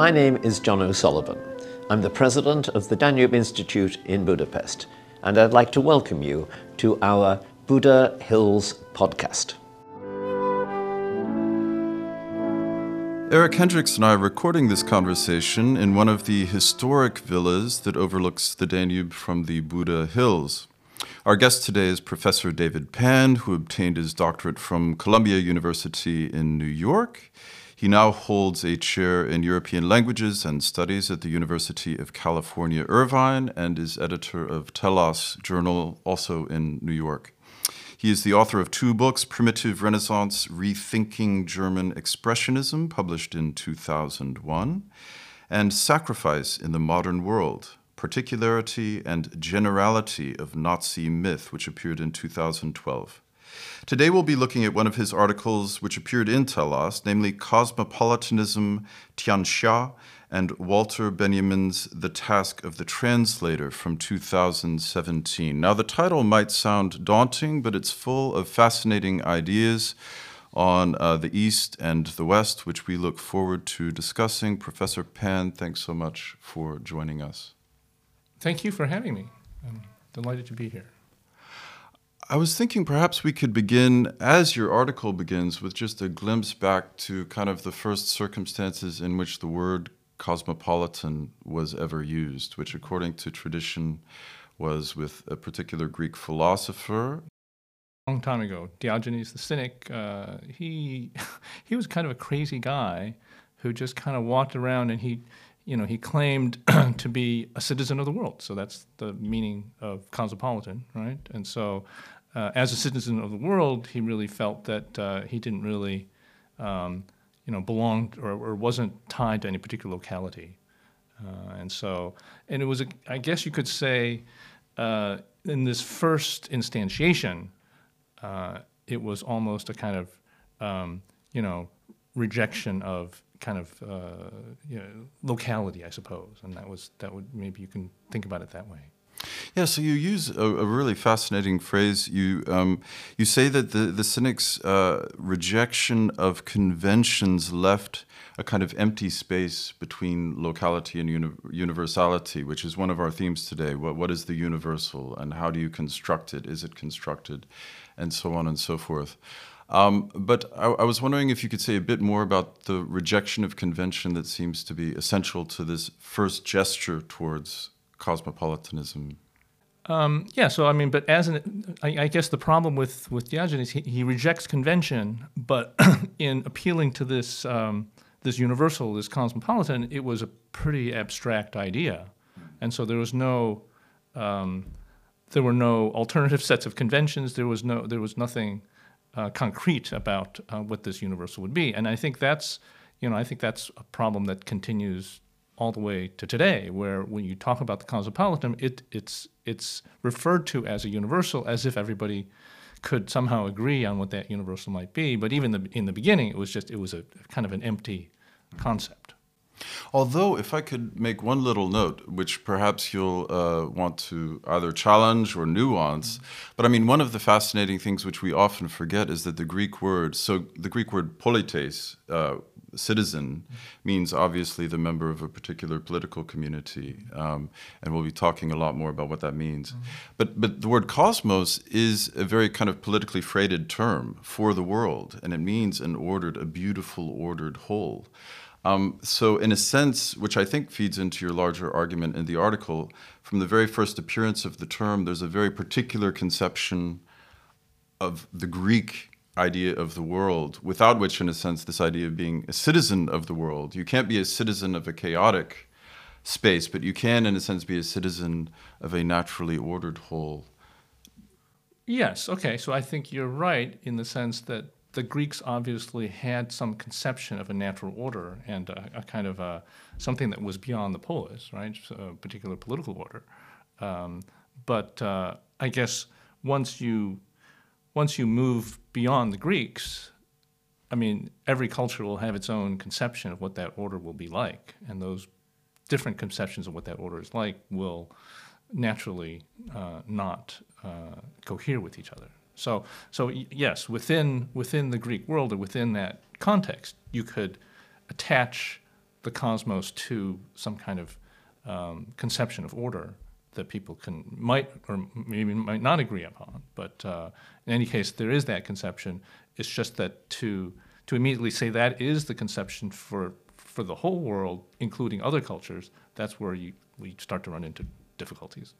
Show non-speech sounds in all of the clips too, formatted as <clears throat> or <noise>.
My name is John O'Sullivan. I'm the president of the Danube Institute in Budapest, and I'd like to welcome you to our Buda Hills podcast. Eric Hendricks and I are recording this conversation in one of the historic villas that overlooks the Danube from the Buda Hills. Our guest today is Professor David Pan, who obtained his doctorate from Columbia University in New York. He now holds a chair in European languages and studies at the University of California, Irvine, and is editor of Telos Journal, also in New York. He is the author of two books Primitive Renaissance Rethinking German Expressionism, published in 2001, and Sacrifice in the Modern World, Particularity and Generality of Nazi Myth, which appeared in 2012. Today we'll be looking at one of his articles which appeared in Telos, namely Cosmopolitanism, Tianxia, and Walter Benjamin's The Task of the Translator from 2017. Now, the title might sound daunting, but it's full of fascinating ideas on uh, the East and the West, which we look forward to discussing. Professor Pan, thanks so much for joining us. Thank you for having me. I'm delighted to be here. I was thinking perhaps we could begin, as your article begins, with just a glimpse back to kind of the first circumstances in which the word cosmopolitan was ever used, which, according to tradition, was with a particular Greek philosopher. Long time ago, Diogenes the Cynic, uh, he, <laughs> he was kind of a crazy guy who just kind of walked around and he you know, he claimed <clears throat> to be a citizen of the world. So that's the meaning of cosmopolitan, right? And so, uh, as a citizen of the world, he really felt that uh, he didn't really, um, you know, belong or, or, wasn't tied to any particular locality. Uh, and so, and it was, a, I guess you could say, uh, in this first instantiation, uh, it was almost a kind of, um, you know, rejection of kind of uh, you know, locality, I suppose, and that was that would maybe you can think about it that way. Yeah, so you use a, a really fascinating phrase. You um, you say that the the cynics' uh, rejection of conventions left a kind of empty space between locality and uni- universality, which is one of our themes today. What what is the universal, and how do you construct it? Is it constructed, and so on and so forth. Um, but I, I, was wondering if you could say a bit more about the rejection of convention that seems to be essential to this first gesture towards cosmopolitanism. Um, yeah, so I mean, but as an, I, I guess the problem with with Diogenes, he, he rejects convention, but <clears throat> in appealing to this um, this universal, this cosmopolitan, it was a pretty abstract idea, and so there was no um, there were no alternative <laughs> sets of conventions. There was no there was nothing uh, concrete about uh, what this universal would be. And I think that's, you know, I think that's a problem that continues all the way to today, where when you talk about the cosmopolitan, it, it's it's referred to as a universal, as if everybody could somehow agree on what that universal might be. But even the, in the beginning, it was just it was a kind of an empty concept. Although, if I could make one little note, which perhaps you'll uh, want to either challenge or nuance, but I mean, one of the fascinating things which we often forget is that the Greek word, so the Greek word polites, uh, citizen, means obviously the member of a particular political community, um, and we'll be talking a lot more about what that means. Mm-hmm. But but the word cosmos is a very kind of politically freighted term for the world, and it means an ordered, a beautiful, ordered whole. Um, so, in a sense, which I think feeds into your larger argument in the article, from the very first appearance of the term, there's a very particular conception of the Greek idea of the world, without which, in a sense, this idea of being a citizen of the world, you can't be a citizen of a chaotic space, but you can, in a sense, be a citizen of a naturally ordered whole. Yes, okay, so I think you're right in the sense that the Greeks obviously had some conception of a natural order and a, a kind of a, something that was beyond the polis, right? a particular political order. Um, but uh, I guess once you once you move beyond the Greeks, I mean, every culture will have its own conception of what that order will be like, and those different conceptions of what that order is like will naturally uh, not uh, cohere with each other. So, so yes, within within the Greek world or within that context, you could attach the cosmos to some kind of um, conception of order that people can might or maybe might not agree upon. But uh, in any case, there is that conception. It's just that to to immediately say that is the conception for for the whole world, including other cultures, that's where you, we start to run into difficulties.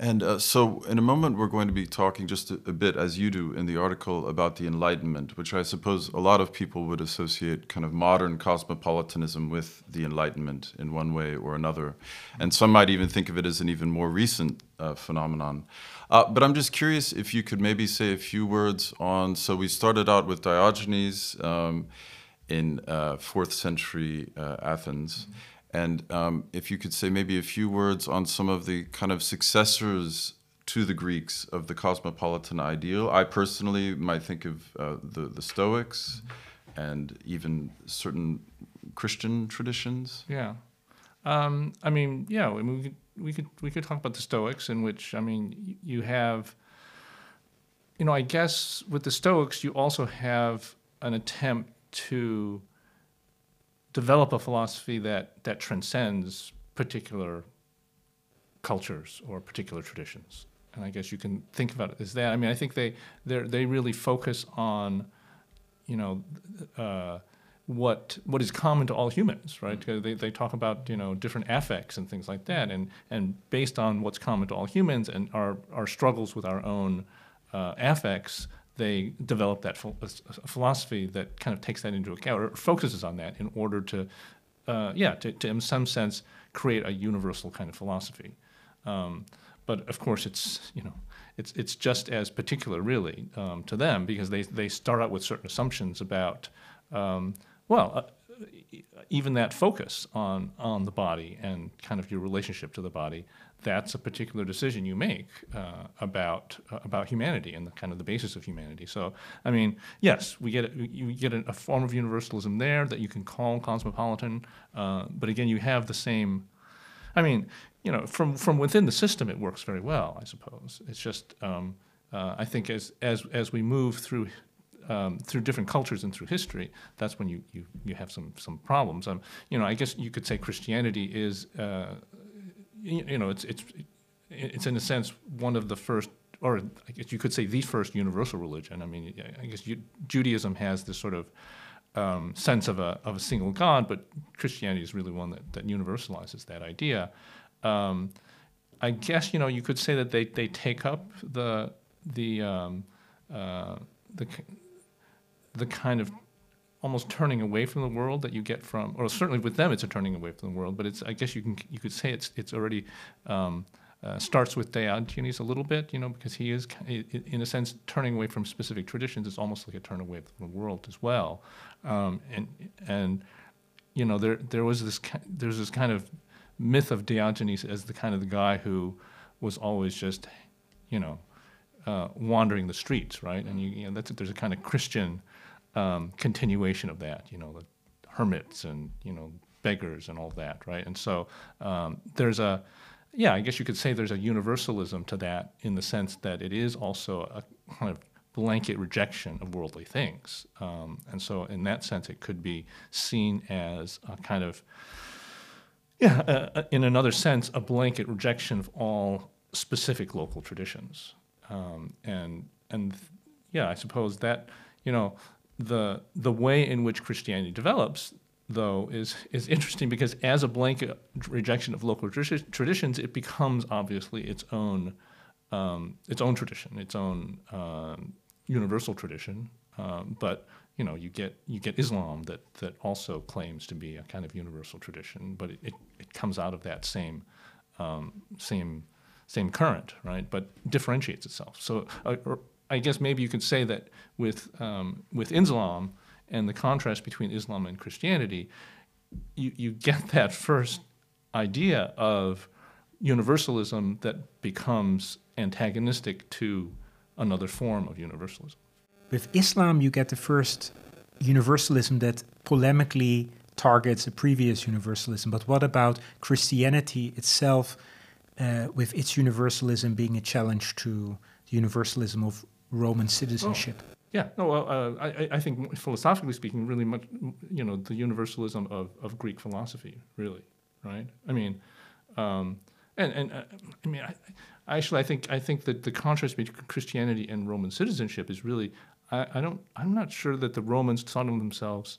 And uh, so, in a moment, we're going to be talking just a, a, bit, as you do in the article, about the Enlightenment, which I suppose a lot of people would associate kind of modern cosmopolitanism with the Enlightenment in one way or another. And some might even think of it as an even more recent uh, phenomenon. Uh, but I'm just curious if you could maybe say a few words on. So, we started out with Diogenes um, in uh, fourth century uh, Athens. Mm -hmm and um, if you could say maybe a few words on some of the kind of successors to the Greeks of the cosmopolitan ideal. I personally might think of uh, the, the Stoics and even certain Christian traditions. Yeah. Um, I mean, yeah, we, we could we could talk about the Stoics, in which I mean, you have, you know, I guess with the Stoics, you also have an attempt to develop a philosophy that, that transcends particular cultures or particular traditions. And I guess you can think about it as that. I mean, I think they they really focus on, you know, uh, what what is common to all humans, right? Mm-hmm. They, they talk about you know different affects and things like that, and and based on what's common to all humans and our our struggles with our own uh, affects, they develop that philosophy that kind of takes that into account or focuses on that in order to, uh, yeah, to, to, in some sense create a universal kind of philosophy. Um, but of course, it's you know, it's it's just as particular really um, to them because they they start out with certain assumptions about, um, well. Uh, even that focus on on the body and kind of your relationship to the body that's a particular decision you make uh, about uh, about humanity and the kind of the basis of humanity. So, I mean, yes, we get you get a, a form of universalism there that you can call cosmopolitan, uh, but again, you have the same. I mean, you know, from from within the system, it works very well. I suppose it's just um, uh, I think as as as we move through. Um, through different cultures and through history, that's when you, you, you have some some problems. Um, you know, I guess you could say Christianity is you know, it's it's it's in a sense one of the first, or I guess you could say the first universal religion. I mean, I guess you, Judaism has this sort of um, sense of a of a single God, but Christianity is really one that, that universalizes that idea. Um, I guess you know you could say that they, they take up the the um, uh, the the kind of almost turning away from the world that you get from, or certainly with them, it's a turning away from the world. But it's, I guess you can, you could say it's, it's already um, uh, starts with Diogenes a little bit, you know, because he is, in a sense, turning away from specific traditions. It's almost like a turn away from the world as well. Um, and and you know, there there was this there's this kind of myth of Diogenes as the kind of the guy who was always just, you know, uh, wandering the streets, right? And you, you know, that's there's a kind of Christian um, continuation of that, you know, the hermits and, you know, beggars and all that, right? And so um, there's a, yeah, I guess you could say there's a universalism to that in the sense that it is also a kind of blanket rejection of worldly things. Um, and so, in that sense, it could be seen as a kind of, yeah, in another sense, a blanket rejection of all specific local traditions. Um, and and yeah, I suppose that you know the the way in which Christianity develops, though, is is interesting because as a blanket rejection of local traditions, it becomes obviously its own um, its own tradition, its own um, universal tradition. Um, but you know, you get you get Islam that that also claims to be a kind of universal tradition, but it, it, it comes out of that same um, same same current, right? But differentiates itself. So, uh, I guess maybe you could say that with um, with Islam and the contrast between Islam and Christianity, you, you get <laughs> that first idea of universalism that becomes antagonistic to another form of universalism. With Islam, you get the first universalism that polemically targets a previous universalism. But what about Christianity itself, uh, with its universalism being a challenge to the universalism of Roman citizenship? Oh. Yeah, no, uh, I, I think philosophically speaking, really much, you know, the universalism of, of Greek philosophy, really, right? I mean, um, and and uh, I mean, I, actually, I think I think that the contrast between Christianity and Roman citizenship is really, I, I don't, I'm not sure that the Romans thought of themselves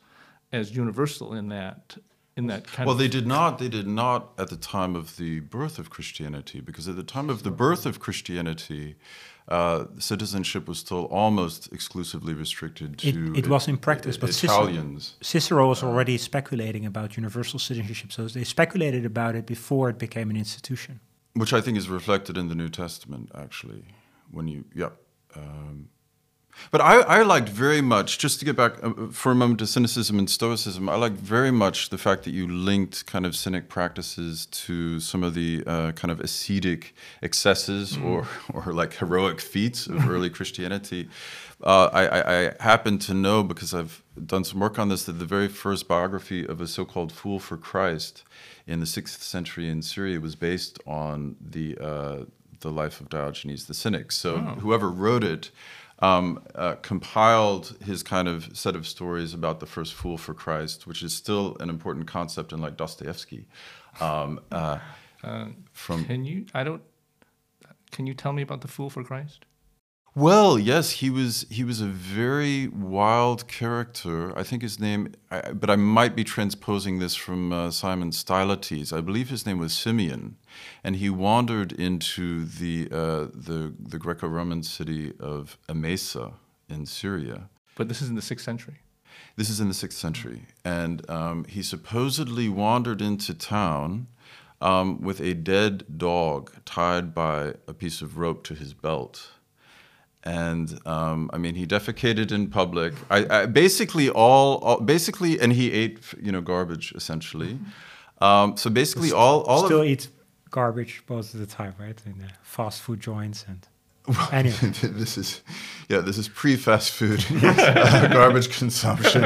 as universal in that in that kind well, of they did not. They did not at the time of the birth of Christianity, because at the time of the birth of Christianity, uh, citizenship was still almost exclusively restricted It, to it was in practice, but Cicero, Italians. Cicero was already speculating about universal citizenship, so they speculated about it before it became an institution. which I think is reflected in the New Testament, actually. When you, yeah. Um, but I, I liked very much, just to get back uh, for a moment to cynicism and stoicism, I liked very much the fact that you linked kind of cynic practices to some of the uh, kind of ascetic excesses or, or like heroic feats of early <laughs> Christianity. Uh, I, I, I happen to know, because I've done some work on this, that the very first biography of a so called fool for Christ in the sixth century in Syria was based on the, uh, the life of Diogenes the Cynic. So whoever wrote it um, uh, compiled his kind of set of stories about the first fool for Christ, which is still an important concept in like Dostoevsky. Um, uh, from Can you? I don't. Can you tell me about the Fool for Christ? Well, yes, he was he was a very wild character. I think his name, I, but I might be transposing this from uh, Simon Stylites. I believe his name was Simeon, and he wandered into the uh, the the Greco-Roman city of Emesa in Syria. But this is in the sixth century. This is in the sixth century, and um, he supposedly wandered into town um, with a dead dog tied by a piece of rope to his belt. And um, I mean, he defecated in public. I, I basically all, all, basically, and he ate you know garbage essentially. Um, so basically, all all Still of, eat garbage most of the time, right? In the fast food joints and anyway. <laughs> this is yeah this is pre-fast food <laughs> uh, garbage consumption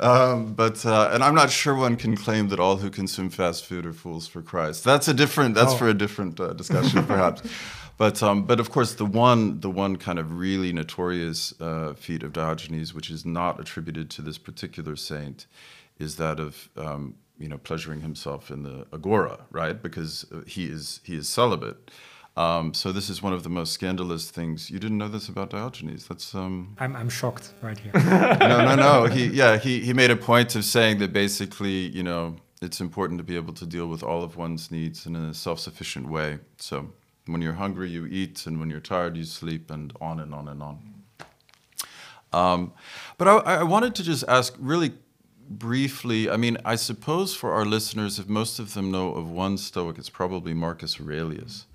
um, but uh, and i'm not sure one can claim that all who consume fast food are fools for christ that's a different that's Oh. for a different uh, discussion perhaps <laughs> but um, but of course the one the one kind of really notorious uh, feat of diogenes which is not attributed to this particular saint is that of um, you know pleasuring himself in the agora right because uh, he is he is celibate um, so this is one of the most scandalous things. You didn't know this about Diogenes. That's um, I'm, I'm shocked right here. <laughs> no, no, no. He, yeah, he, he made a point of saying that basically, you know, it's important to be able to deal with all of one's needs in a self-sufficient way. So when you're hungry, you eat, and when you're tired, you sleep, and on and on and on. Um, but I, I wanted to just ask really briefly. I mean, I suppose for our listeners, if most of them know of one Stoic, it's probably Marcus Aurelius.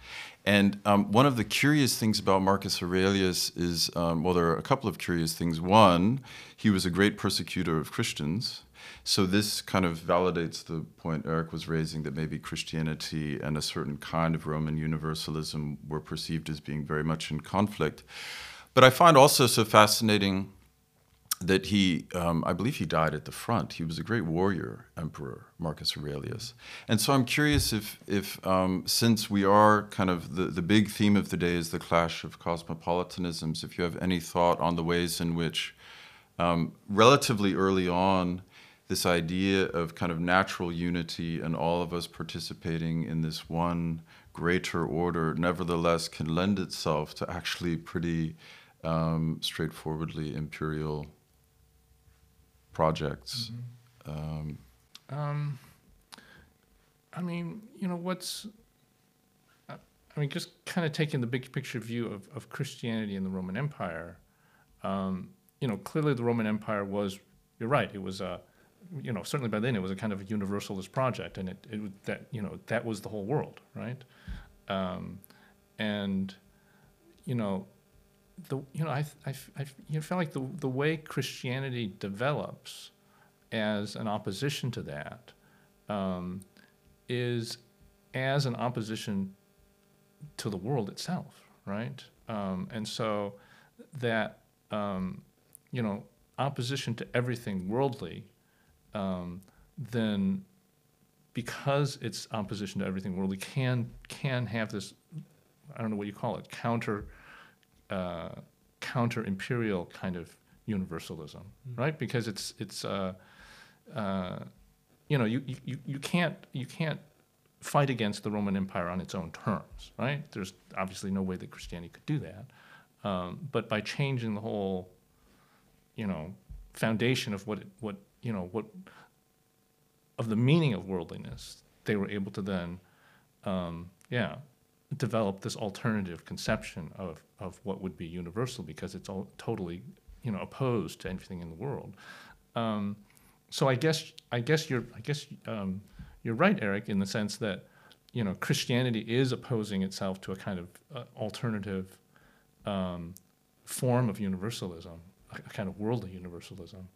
And um, one of the curious things about Marcus Aurelius is, um, well, there are a couple of curious things. One, he was a great persecutor of Christians. So this kind of validates the point Eric was raising that maybe Christianity and a certain kind of Roman universalism were perceived as being very much in conflict. But I find also so fascinating that he, um, I believe he died at the front. He was a great warrior, Emperor Marcus Aurelius. And so I'm curious if, if um, since we are kind of the, the big theme of the day is the clash of cosmopolitanisms, if you have any thought on the ways in which um, relatively early on, this idea of kind of natural unity and all of us participating in this one greater order nevertheless can lend itself to actually pretty um, straightforwardly imperial projects. Um, Um, I mean, you know, what's, I I mean, just kind of taking the big picture view of, of Christianity in the Roman Empire, um, you know, clearly the Roman Empire was, you're right, it was a, you know, certainly by then it was a kind of a universalist project, and it, it that, you know, that was the whole world, right? Um, and, you know, the, you know, I, I, I you know, feel like the, the way Christianity develops as an opposition to that um, is as an opposition to the world itself, right? Um, and so that um, you know opposition to everything worldly, um, then because it's opposition to everything worldly, can can have this I don't know what you call it counter uh, counter imperial kind of universalism, right? Because it's it's uh, uh, you know you, you you can't you can't fight against the Roman Empire on its own terms, right? There's obviously no way that Christianity could do that, um, but by changing the whole you know foundation of what it, what you know what of the meaning of worldliness, they were able to then um, yeah develop this alternative conception of, of what would be universal because it's all totally you know opposed to anything in the world. Um, so I guess I guess you're I guess um, you're right, Eric, in the sense that you know Christianity is opposing itself to a kind of uh, alternative um, form of universalism, a, a, kind of worldly universalism.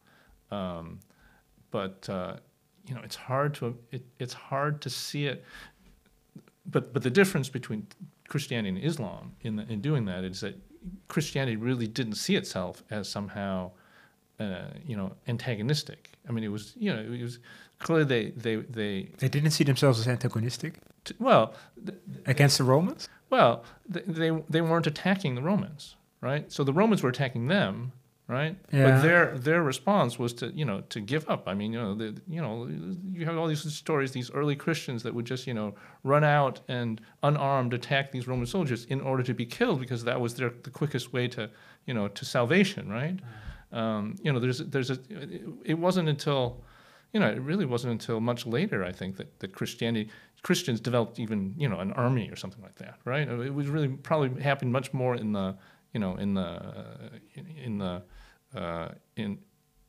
But uh, you know, it's hard to it, it's hard to see it but but the difference between Christianity and Islam in the, in doing that is that Christianity really didn't see itself as somehow uh, you know antagonistic. I mean, it was you know it was clearly they they they they didn't see themselves as antagonistic. T- well, th- against the Romans. Well, th- they they weren't attacking the Romans, right? So the Romans were attacking them, right? Yeah. But their their response was to you know to give up. I mean, you know, the, you know, you have all these stories, these early Christians that would just you know run out and unarmed attack these Roman soldiers in order to be killed because that was their the quickest way to you know to salvation, right? Mm. Um, you know, there's there's a it wasn't until you know it really wasn't until much later I think that that Christianity Christians developed even you know an army or something like that, right? It was really probably happened much more in the you know in the in, in the uh, in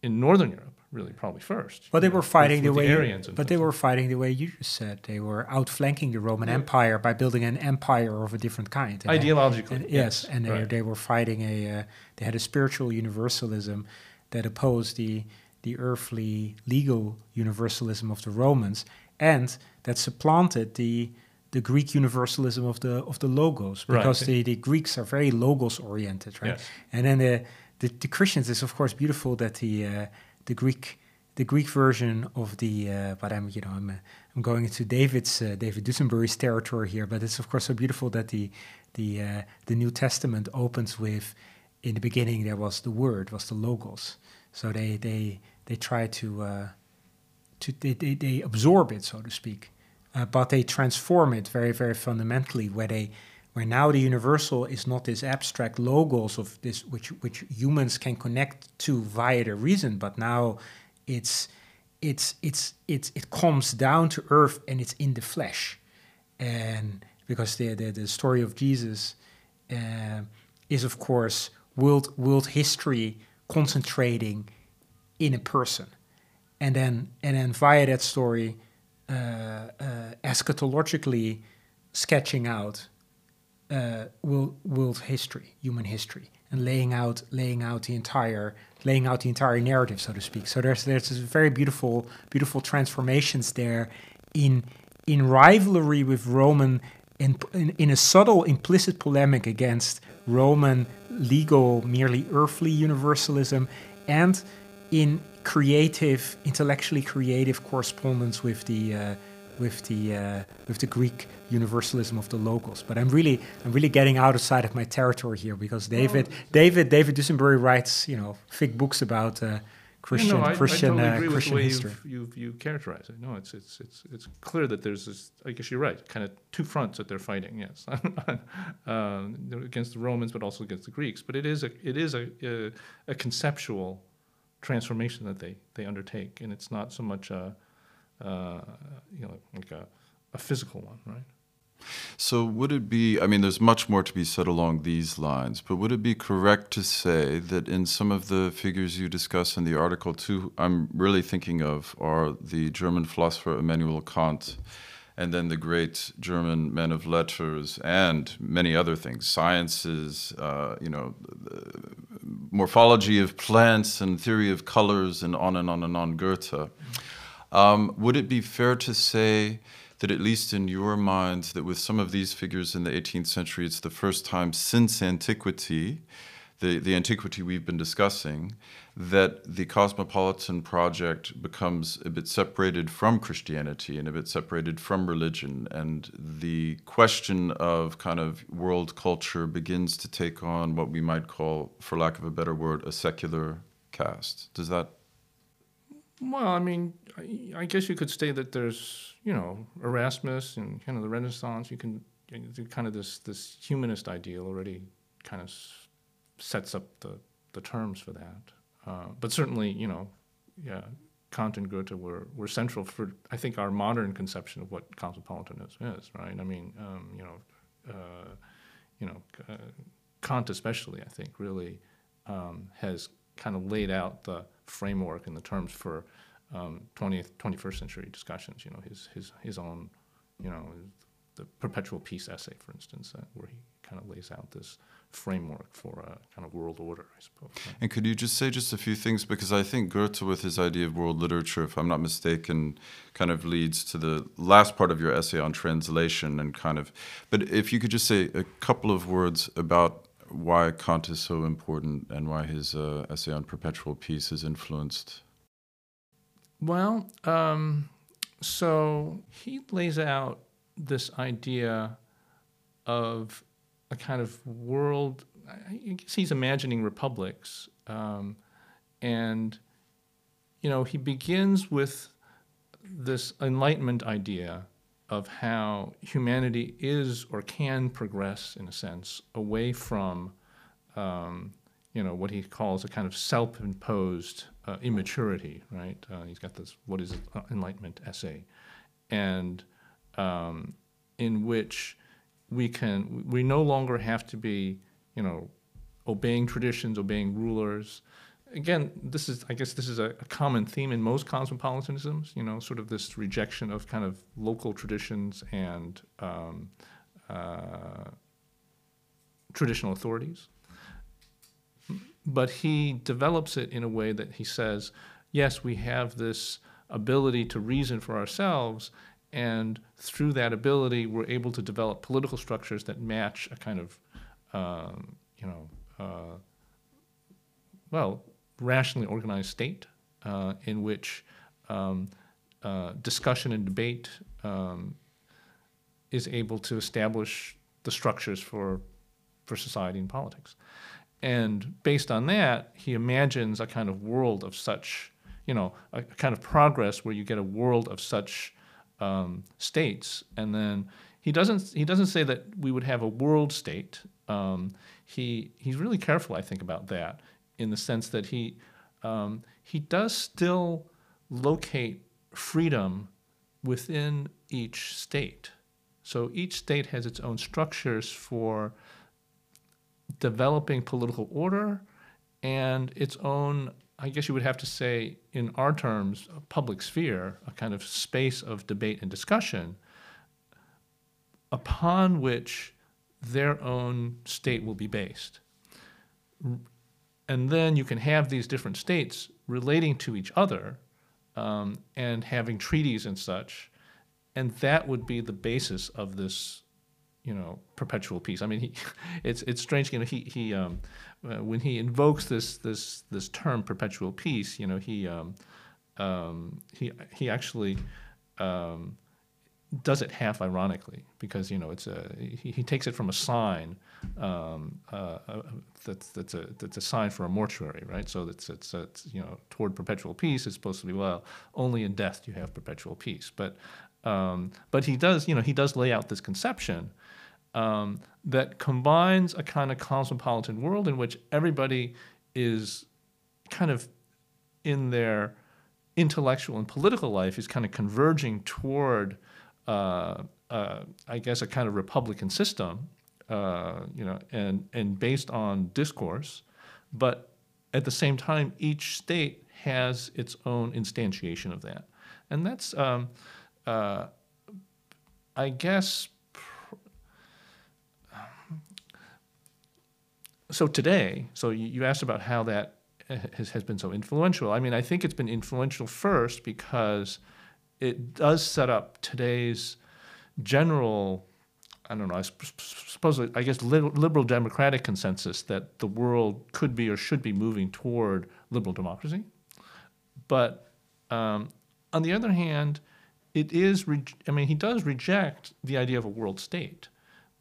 in Northern Europe, really probably first. But they were fighting with, with the way. The but they were fighting the way you just said. They were outflanking the Roman yeah. Empire by building an empire of a different kind. And Ideologically, and, yes, and they, right. they were fighting a. Uh, they had a spiritual universalism that opposed the the earthly legal universalism of the Romans, and that supplanted the the Greek universalism of the of the logos because right. the, the Greeks are very logos oriented, right? Yes. And then the the, the Christians is of course beautiful that the uh, the Greek the Greek version of the uh, but I'm you know I'm uh, I'm going into David's uh, David Dusenbury's territory here, but it's of course so beautiful that the the uh, the New Testament opens with in the beginning there was the word was the logos, so they they they try to uh, to they, they, they absorb it so to speak, but they transform it very very fundamentally where they where now the universal is not this abstract logos of this which which humans can connect to via the reason, but now it's it's it's it's it comes down to earth and it's in the flesh, and because the the, the story of Jesus uh, is of course world world history concentrating in a person, and then and then via that story, uh, uh, eschatologically sketching out uh, world, world history, human history, and laying out laying out the entire laying out the entire narrative, so to speak. So there's there's very beautiful beautiful transformations there in in rivalry with Roman in, in, in a subtle implicit polemic against Roman legal merely earthly universalism and in creative intellectually creative correspondence with the uh, with the uh, with the Greek universalism of the logos. But I'm really I'm really getting outside of side of my territory here because David David David Dusenbury writes you know thick books about uh, Christian yeah, no, I, Christian I totally uh, Christian with the way history. You've, you've, you characterize it. No, it's it's it's it's clear that there's this. I guess you're right. Kind of two fronts that they're fighting. Yes, <laughs> uh, against the Romans, but also against the Greeks. But it is a it is a a, a conceptual transformation that they they undertake, and it's not so much a uh, you know, like a, a physical one, right? So, would it be, I mean, there's much more to be said along these lines, but would it be correct to say that in some of the figures you discuss in the article, too, I'm really thinking of are the German philosopher Immanuel Kant, and then the great German men of letters, and many other things, sciences, uh, you know, morphology of plants and theory of colors, and on and on and on, Goethe. Um, would it be fair to say that, at least in your mind, that with some of these figures in the 18th century, it's the first time since antiquity, the, the antiquity we've been discussing, that the cosmopolitan project becomes a bit separated from Christianity and a bit separated from religion, and the question of kind of world culture begins to take on what we might call, for lack of a better word, a secular cast. Does that? Well, I mean, I, I guess you could say that there's, you know, Erasmus and kind of the Renaissance. You can kind of this this humanist ideal already kind of sets up the the terms for that. Uh, but certainly, you know, yeah, Kant and Goethe were, were central for, I think, our modern conception of what cosmopolitanism is, right? I mean, um, you know, uh, you know, uh, Kant especially, I think, really um, has kind of laid out the framework and the terms for um, 20th, 21st century discussions. You know, his his his own, you know, the perpetual peace essay, for instance, uh, where he kind of lays out this framework for a kind of world order, I suppose. And could you just say just a few things? Because I think Goethe, with his idea of world literature, if I'm not mistaken, kind of leads to the last part of your essay on translation and kind of. But if you could just say a couple of words about why Kant is so important and why his uh, essay on perpetual peace is influenced. Well, um, so he lays out this idea of a kind of world. I guess he's imagining republics, um, and you know he begins with this enlightenment idea of how humanity is or can progress in a sense away from um, you know what he calls a kind of self-imposed uh, immaturity right? Uh, he's got this what is uh, enlightenment essay. And um, in which we can we no longer have to be you know obeying traditions obeying rulers. Again this is i guess this is a, a, common theme in most cosmopolitanisms you know sort of this rejection of kind of local traditions and um, uh, traditional authorities but he develops it in a way that he says yes we have this ability to reason for ourselves and through that ability, we're able to develop political structures that match a kind of, um, you know, uh, well, rationally organized state uh, in which um, uh, discussion and debate um, is able to establish the structures for for society and politics. And based on that, he imagines a kind of world of such, you know, a, kind of progress where you get a world of such um, states, and then he doesn't he doesn't say that we would have a world state. Um, he he's really careful, I think, about that in the sense that he um, he does still locate freedom within each state. So each state has its own structures for developing political order and its own I guess you would have to say, in our terms, a public sphere, a kind of space of debate and discussion, upon which their own state will be based. And then you can have these different states relating to each other um, and having treaties and such, and that would be the basis of this, you know, perpetual peace. I mean, he, <laughs> it's it's strange, you know, he he um, uh, when he invokes this this this term perpetual peace, you know, he um, um, he he actually um, does it half ironically because you know it's a he, he takes it from a sign um, uh, uh, that's that's a that's a sign for a mortuary, right? So it's, it's it's you know toward perpetual peace. It's supposed to be well only in death do you have perpetual peace, but um, but he does you know he does lay out this conception um, that combines a kind of cosmopolitan world in which everybody is kind of in their intellectual and political life is kind of converging toward, uh, uh, I guess, a kind of republican system, uh, you know, and and based on discourse, but at the same time, each state has its own instantiation of that, and that's, um, uh, I guess so today, so you, asked about how that has, has been so influential. I mean, I think it's been influential first because it does set up today's general, I don't know, I suppose, I guess, liberal democratic consensus that the world could be or should be moving toward liberal democracy. But um, on the other hand, it is, I mean, he does reject the idea of a world state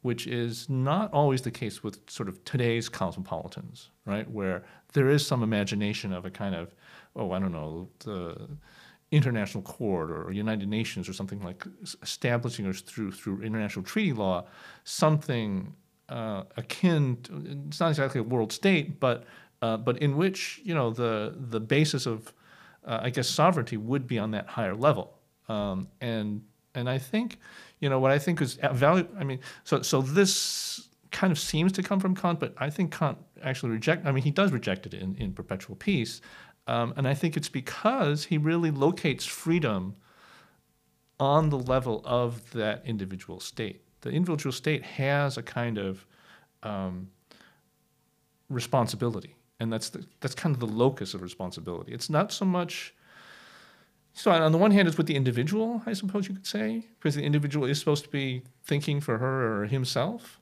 which is not always the case with sort of today's cosmopolitans, right? Where there is some imagination of a kind of, oh, I don't know, the international court or United Nations or something like establishing or through through international treaty law something uh, akin. To, it's not exactly a world state, but uh, but in which you know the the basis of uh, I guess sovereignty would be on that higher level, um, and and I think you know what I think is value. I mean, so so this kind of seems to come from Kant, but I think Kant actually reject. I mean, he does reject it in, in Perpetual Peace, um, and I think it's because he really locates freedom on the level of that individual state. The individual state has a kind of um, responsibility, and that's the, that's kind of the locus of responsibility. It's not so much. So on the one hand, it's with the individual, I suppose you could say, because the individual is supposed to be thinking for her or himself,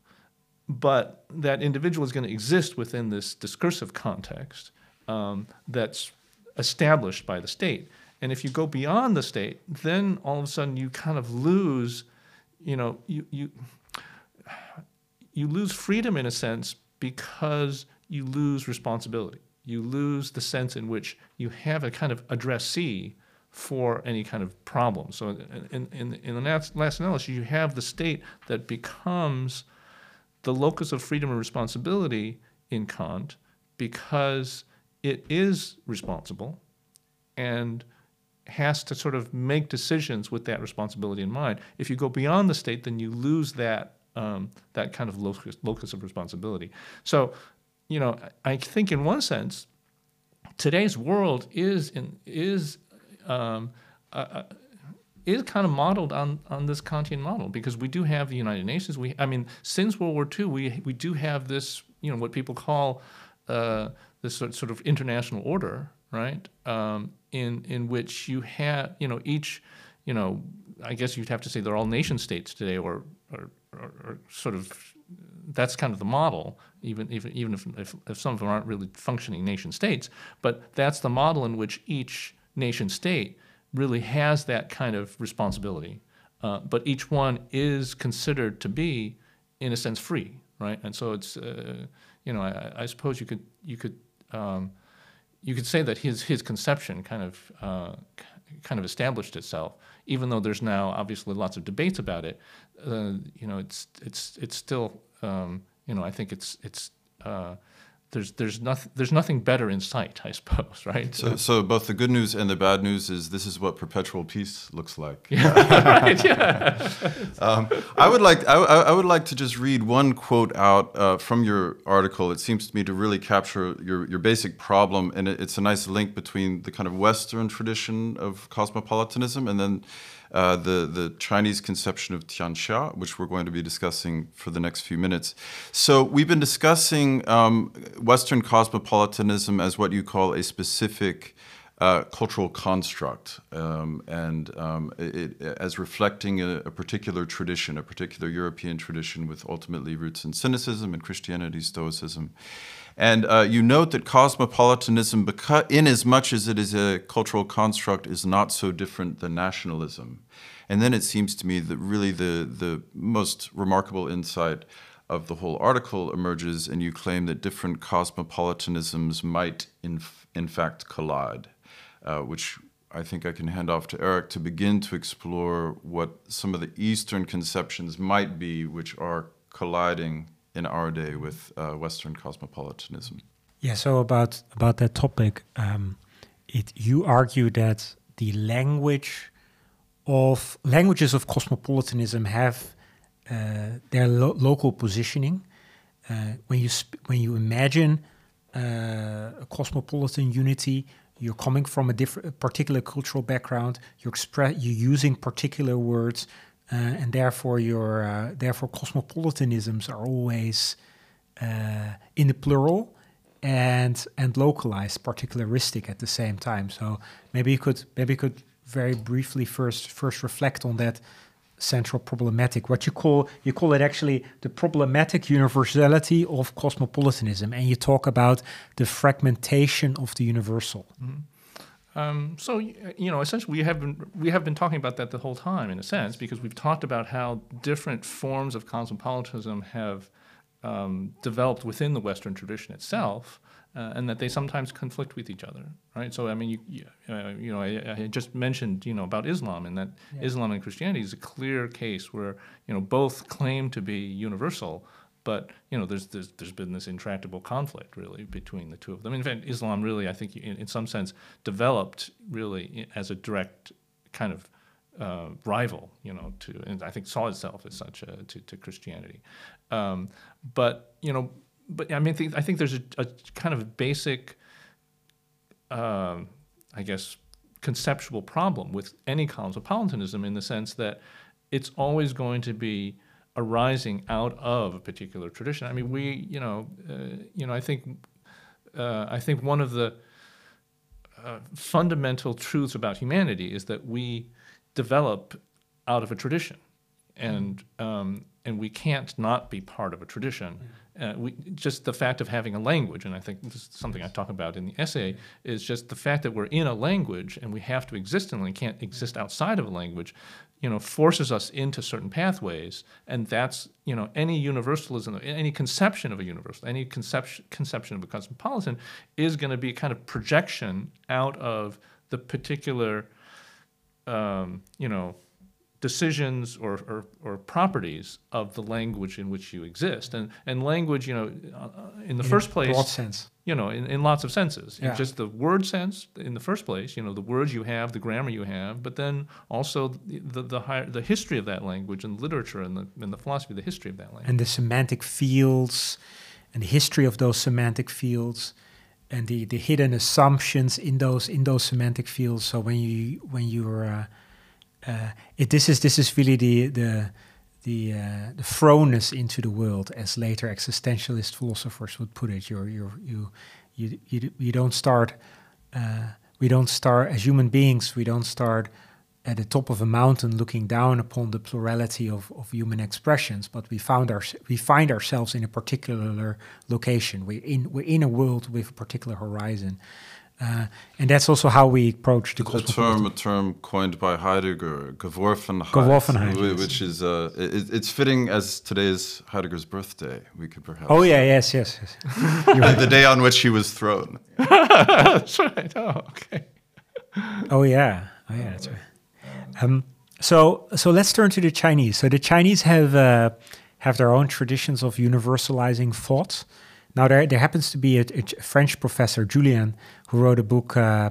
but that individual is going to exist within this discursive context um, that's established by the state. And if you go beyond the state, then all of a sudden you kind of lose, you know, you you you lose freedom in a sense because you lose responsibility. You lose the sense in which you have a kind of addressee for any kind of problem. So in, in, in the last, analysis, you have the state that becomes the locus of freedom and responsibility in Kant because it is responsible and has to sort of make decisions with that responsibility in mind. If you go beyond the state, then you lose that um, that kind of locus, locus of responsibility. So, you know, I think in one sense, today's world is in, is um, uh, uh, is kind of modeled on on this Kantian model because we do have the United Nations. We, I mean, since World War II, we we do have this, you know, what people call uh, this sort of international order, right? Um, in in which you have, you know, each, you know, I guess you'd have to say they're all nation states today, or or, or, or sort of that's kind of the model, even even even if, if, if some of them aren't really functioning nation states, but that's the model in which each nation state really has that kind of responsibility. Uh, but each one is considered to be, in a sense, free, right? And so it's, uh, you know, I, I, suppose you could you could um, you could say that his his conception kind of uh, kind of established itself, even though there's now obviously lots of debates about it. Uh, you know, it's it's it's still um, you know I think it's it's uh, there's there's nothing there's nothing better in sight, I suppose, right? So, so both the good news and the bad news is this is what perpetual peace looks like. <laughs> Yeah, right, yeah. um, I would like I, I, would like to just read one quote out uh, from your article. It seems to me to really capture your your basic problem, and it, it's a nice link between the kind of Western tradition of cosmopolitanism and then uh, the, the Chinese conception of Tianxia, which we're going to be discussing for the next few minutes. So we've been discussing um, Western cosmopolitanism as what you call a specific uh, cultural construct um, and um, it, as reflecting a, a, particular tradition, a particular European tradition with ultimately roots in cynicism and Christianity, Stoicism. And uh, you note that cosmopolitanism, in as much as it is a cultural construct, is not so different than nationalism. And then it seems to me that really the, the most remarkable insight of the whole article emerges, and you claim that different cosmopolitanisms might, in, in fact, collide, uh, which I think I can hand off to Eric to begin to explore what some of the Eastern conceptions might be, which are colliding in our day with uh, Western cosmopolitanism. Yeah. So about about that topic, um, it you argue that the language of languages of cosmopolitanism have uh, their lo local positioning. Uh, when you when you imagine uh, a cosmopolitan unity, you're coming from a different, particular cultural background. You're express, you're using particular words. Uh, and therefore, your uh, therefore cosmopolitanisms are always uh, in the plural and and localized, particularistic at the same time. So maybe you could maybe you could very briefly first first reflect on that central problematic what you call you call it actually the problematic universality of cosmopolitanism and you talk about the fragmentation of the universal mm. Um, so you know, essentially, we have been we have been talking about that the whole time, in a sense, because we've talked about how different forms of cosmopolitanism have um, developed within the Western tradition itself, uh, and that they sometimes conflict with each other, right? So, I mean, you you, uh, you know, I, I just mentioned you know about Islam, and that Islam and Christianity is a clear case where you know both claim to be universal, but you know, there's, there's there's been this intractable conflict really between the two of them. In fact, Islam really, I think, in, in some sense, developed really as a direct kind of uh, rival, you know, to and I think saw itself as such uh, to, to Christianity. Um, but you know, but I mean, I think, I think there's a, a kind of basic, um, I guess, conceptual problem with any cosmopolitanism in the sense that it's always going to be arising out of a particular tradition. I mean, we, you know, uh, you know, I think, uh, I think one of the uh, fundamental truths about humanity is that we develop out of a tradition, and um, and we can't not be part of a tradition. Uh, we, just the fact of having a language, and I think this is something I talk about in the essay, is just the fact that we're in a language and we have to exist in it, and can't exist outside of a language, you know, forces us into certain pathways, and that's you know any universalism, any conception of a universal, any conception conception of a cosmopolitan is going to be a kind of projection out of the particular, um, you know, decisions or, or, or properties of the language in which you exist, and and language, you know, uh, in the In first place, broad sense. you know, in, in lots of senses. In Yeah. just the word sense, in the first place, you know, the words you have, the grammar you have, but then also the the the, higher, the history of that language and literature and the and the philosophy the history of that language. and the semantic fields and the history of those semantic fields and the, the hidden assumptions in those in those semantic fields so when you when you're uh, uh, it, this is this is really the the the uh, the into the world as later existentialist philosophers would put it you're, you're you you you you don't start uh, we don't start as human beings we don't start at the top of a mountain looking down upon the plurality of, of human expressions, but we found our, we find ourselves in a particular location. We're in, we're in a world with a particular horizon. Uh, and that's also how we approach the A term, a term coined by Heidegger, Geworfenheit, Geworfenheit, whi- yes. which is uh, it, it's fitting as today is Heidegger's birthday. We could perhaps Oh, yeah, yes, yes. yes. <laughs> the, the day on which he was thrown. <laughs> That's right. Oh, okay. Oh yeah, oh yeah, that's right. Um, so so let's turn to the Chinese. So the Chinese have uh, have their own traditions of universalizing thought. Now there there happens to be a, a French professor Jullien who wrote a book. Uh,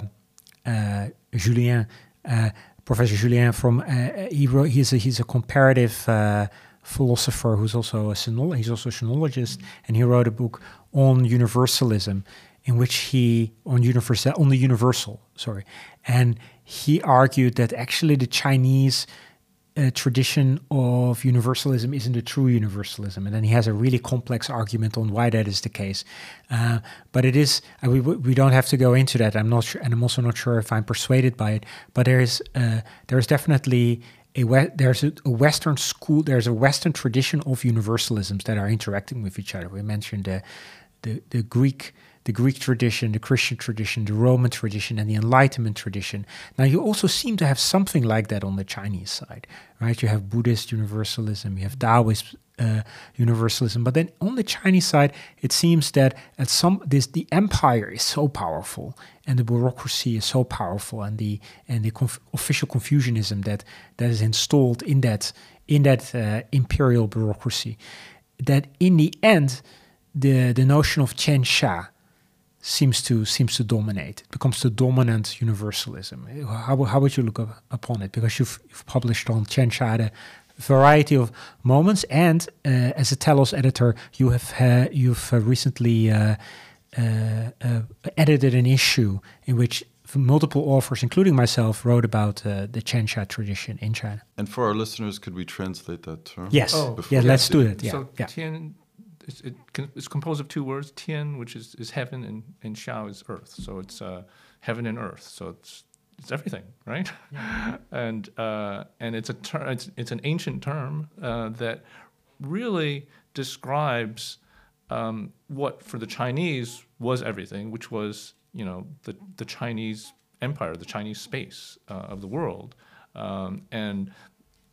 uh, Jullien, uh, Professor Jullien from uh, he wrote he's a he's a comparative uh, philosopher who's also a he's also a sinologist and he wrote a book on universalism in which he on universal on the universal sorry and he argued that actually the Chinese tradition of universalism isn't a true universalism, and then he has a really complex argument on why that is the case. Uh, but it is uh, we we don't have to go into that. I'm not sure, and I'm also not sure if I'm persuaded by it. But there is uh, there is definitely a there's a, a Western school there's a Western tradition of universalisms that are interacting with each other. We mentioned the the, the Greek the Greek tradition, the Christian tradition, the Roman tradition, and the Enlightenment tradition. Now, you also seem to have something like that on the Chinese side, right? You have Buddhist universalism, you have Taoist uh, universalism, but then on the Chinese side, it seems that at some this the empire is so powerful and the bureaucracy is so powerful, and the and the conf- official Confucianism that that is installed in that in that uh, imperial bureaucracy, that in the end, the the notion of Tianxia seems to seems to dominate. It becomes the dominant universalism. How, how would you look up, upon it? Because you've, you've published on Tianxia a variety of moments, and uh, as a Telos editor, you have uh, you've uh, recently uh, uh, uh, edited an issue in which multiple authors, including myself, wrote about uh, the Tianxia tradition in China. And for our listeners, could we translate that term? Yes, Oh. Yeah, let's do it. Yeah, So yeah. Tian, it's, it, it's composed of two words. Tian, which is, is heaven, and, and Shao is earth. So it's uh, heaven and earth. So it's it's everything, right? <laughs> and uh, and it's a ter- it's, it's an ancient term uh, that really describes um, what for the Chinese was everything, which was you know the the Chinese empire, the Chinese space uh, of the world, um, and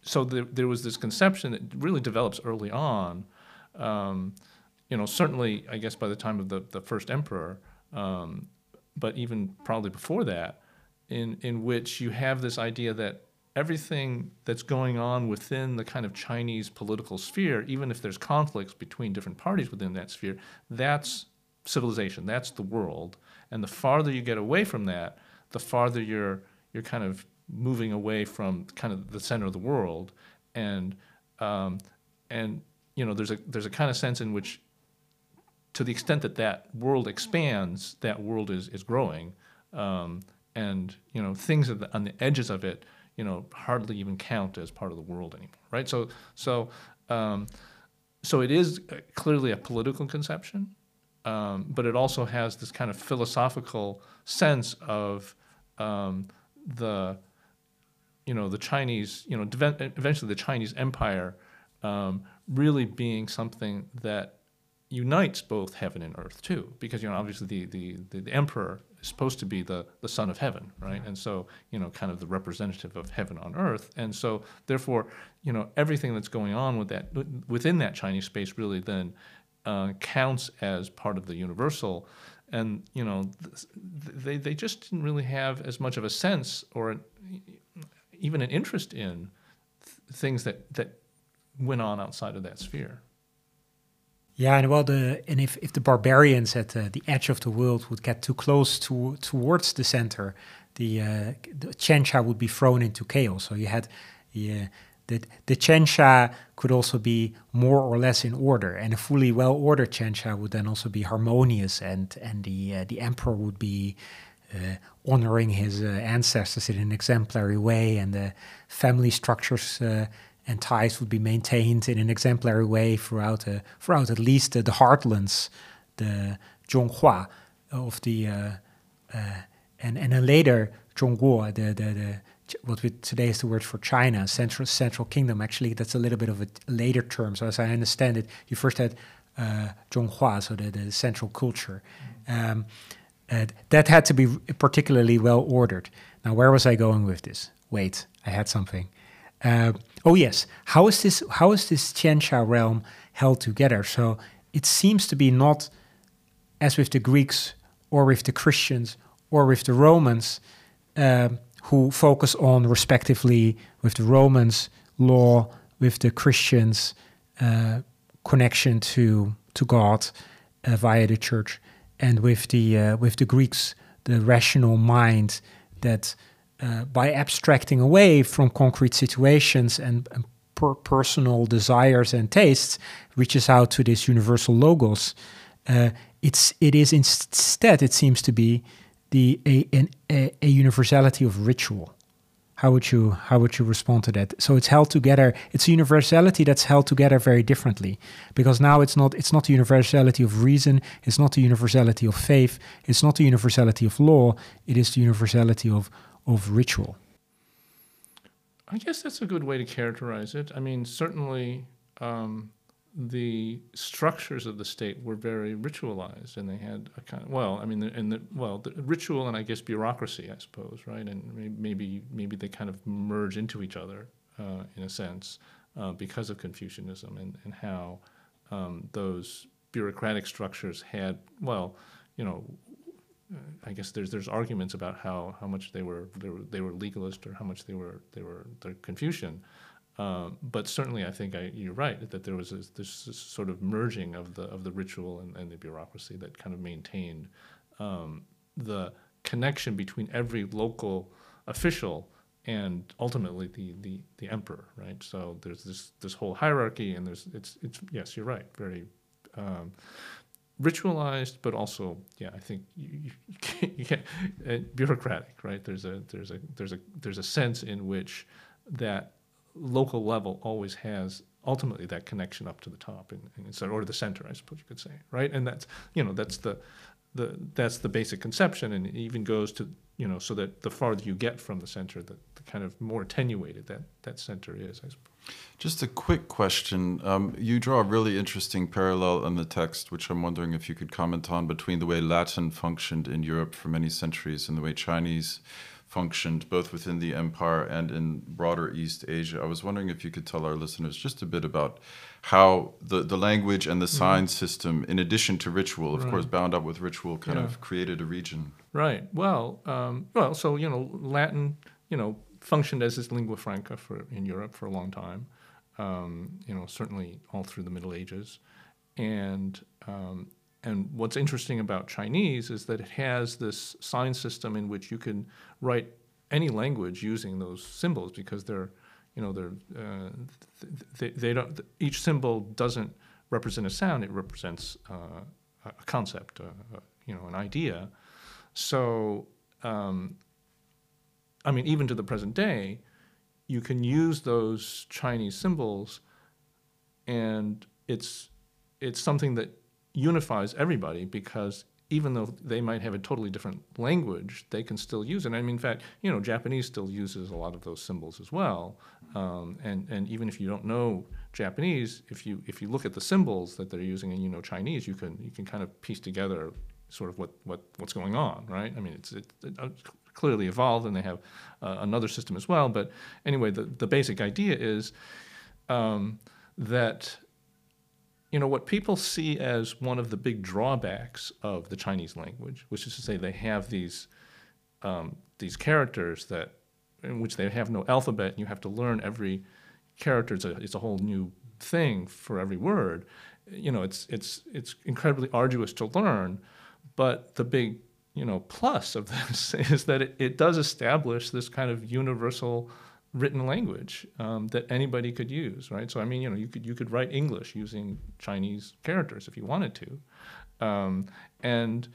so there, there was this conception that really develops early on. Um, you know, certainly, I guess by the time of the, the first emperor, um, but even probably before that, in in which you have this idea that everything that's going on within the kind of Chinese political sphere, even if there's conflicts between different parties within that sphere, that's civilization, that's the world. And the farther you get away from that, the farther you're you're kind of moving away from kind of the center of the world. And um, and you know, there's a there's a kind of sense in which to the extent that that world expands, that world is, is growing. Um, and, you know, things the, on the edges of it, you know, hardly even count as part of the world anymore, right? So, so, um, so it is clearly a political conception, um, but it also has this kind of philosophical sense of um, the, you know, the Chinese, you know, eventually the Chinese empire um, really being something that unites both heaven and earth too, because you know obviously the the, the, the emperor is supposed to be the, the son of heaven, right? And so you know kind of the representative of heaven on earth, and so therefore you know everything that's going on with that within that Chinese space really then uh, counts as part of the universal, and you know they they just didn't really have as much of a sense or even an interest in th- things that that went on outside of that sphere. Yeah, and well, the and if, if the barbarians at uh, the edge of the world would get too close to towards the center, the, uh, the Tianxia would be thrown into chaos. So you had yeah, the the Tianxia could also be more or less in order, and a fully well ordered Tianxia would then also be harmonious, and and the uh, the emperor would be. Uh, honoring his uh, ancestors in an exemplary way, and the family structures uh, and ties would be maintained in an exemplary way throughout, uh, throughout at least uh, the heartlands, the Zhonghua of the, uh, uh, and, and then later Zhongguo, the, the, the what we, today is the word for China, Central Central Kingdom. Actually, that's a little bit of a later term. So as I understand it, you first had uh, Zhonghua, so the, the central culture. Um, that had to be particularly well ordered. Now, where was I going with this? Wait, I had something. Oh yes, how is this? How is this Tianxia realm held together? So it seems to be not as with the Greeks or with the Christians or with the Romans, uh, who focus on respectively with the Romans law, with the Christians uh, connection to to God uh, via the church, and with the uh, with the Greeks the rational mind that uh, by abstracting away from concrete situations and, and per personal desires and tastes, reaches out to this universal logos. Uh, it's it is instead it seems to be the a, an, a, a universality of ritual. How would you how would you respond to that? So it's held together. It's a universality that's held together very differently because now it's not it's not the universality of reason. It's not the universality of faith. It's not the universality of law. It is the universality of of ritual? I guess that's a good way to characterize it. I mean, certainly um, the structures of the state were very ritualized, and they had a kind of well, I mean, and the well, the ritual and I guess bureaucracy, I suppose, right? And maybe maybe they kind of merge into each other uh, in a sense uh, because of Confucianism and and how um, those bureaucratic structures had well, you know, I guess there's there's arguments about how, how much they were, they were they were legalist or how much they were they were Confucian, um, but certainly I think I, you're right that there was this, this, sort of merging of the of the ritual and, and the bureaucracy that kind of maintained um, the connection between every local official and ultimately the, the, the emperor, right? So there's this this whole hierarchy, and there's it's it's yes, you're right, very um, ritualized, but also, yeah, I think you, you can't, you can't uh, bureaucratic, right? There's a there's a there's a there's a sense in which that local level always has ultimately that connection up to the top and, and or the center, I suppose you could say, right? And that's you know that's the the that's the basic conception, and it even goes to you know so that the farther you get from the center, the, the kind of more attenuated that that center is, I suppose. Just a quick question. Um, you draw a really interesting parallel in the text, which I'm wondering if you could comment on between the way Latin functioned in Europe for many centuries and the way Chinese functioned both within the empire and in broader East Asia. I was wondering if you could tell our listeners just a bit about how the, the language and the mm-hmm. sign system, in addition to ritual, of right. course, bound up with ritual, kind yeah. of created a region. Right. Well, um, well, so you know, Latin, you know, functioned as this lingua franca for in Europe for a long time. Um, you know, certainly all through the Middle Ages, and um, and what's interesting about Chinese is that it has this sign system in which you can write any language using those symbols because they're, you know, they're, uh, they, they don't, each symbol doesn't represent a sound, it represents uh, a concept, uh, you know, an idea. So, um, I mean, even to the present day, you can use those Chinese symbols and it's, it's something that unifies everybody because even though they might have a totally different language, they can still use it. I mean, in fact, you know, Japanese still uses a lot of those symbols as well. Um, and and even if you don't know Japanese, if you if you look at the symbols that they're using and you know Chinese, you can you can kind of piece together sort of what, what what's going on, right? I mean, it's it, it, clearly evolved, and they have uh, another system as well. But anyway, the the basic idea is um, that you know, what people see as one of the big drawbacks of the Chinese language, which is to say they have these, um, these characters that, in which they have no alphabet, and you have to learn every character. It's a, it's a whole new thing for every word. You know, it's, it's, it's incredibly arduous to learn, but the big, you know, plus of this <laughs> is that it, it does establish this kind of universal written language um, that anybody could use, right? So I mean, you know, you could you could write English using Chinese characters if you wanted to, um, and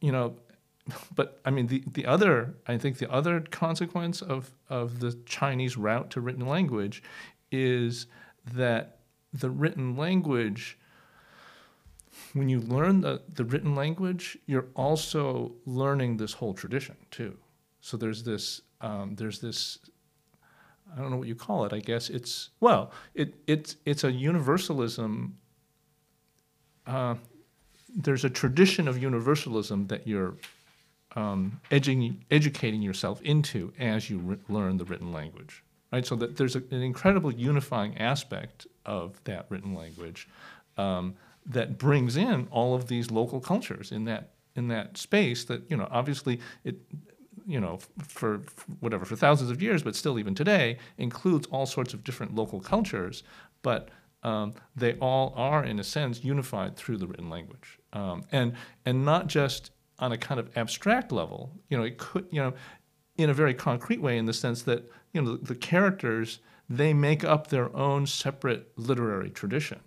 you know, <laughs> but I mean, the the other I think the other consequence of of the Chinese route to written language is that the written language. When you learn the, the written language, you're also learning this whole tradition too. So there's this um, there's this I don't know what you call it. I guess it's well, it it's it's a universalism. Uh, there's a tradition of universalism that you're um, edging, educating yourself into as you re- learn the written language, right? So that there's a, an incredible unifying aspect of that written language um, that brings in all of these local cultures in that in that space. That you know, obviously, it you know, for whatever, for thousands of years, but still even today, includes all sorts of different local cultures, but um, they all are, in a sense, unified through the written language. Um, and, and not just on a kind of abstract level, you know, it could, you know, in a very concrete way in the sense that, you know, the, the characters, they make up their own separate literary tradition,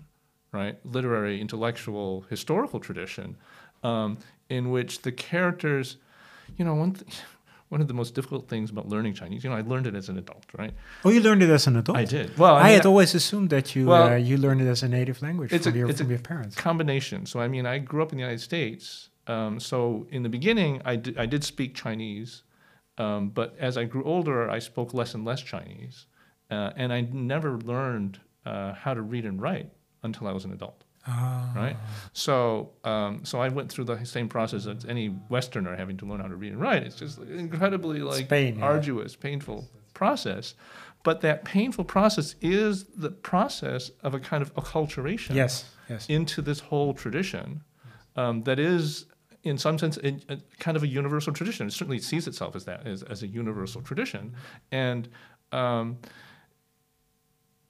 right? Literary, intellectual, historical tradition, um, in which the characters, you know, one th- <laughs> one of the most difficult things about learning Chinese. You know, I learned it as an adult, right? Oh, you learned it as an adult. I did. Well, I, I mean, had always assumed that you well, uh, you learned it as a native language it's from, a, your, it's from a your parents. Combination. So I mean, I grew up in the United States. Um, so in the beginning, I did, I did speak Chinese, um, but as I grew older, I spoke less and less Chinese, uh, and I never learned uh, how to read and write until I was an adult. Oh. Right. So, um, so I went through the same process as any Westerner having to learn how to read and write. It's just incredibly like Spain, arduous, yeah. painful process. But that painful process is the process of a kind of acculturation yes, yes. into this whole tradition um, that is, in some sense, a, a kind of a universal tradition. It certainly sees itself as that, as, as a universal tradition. And um,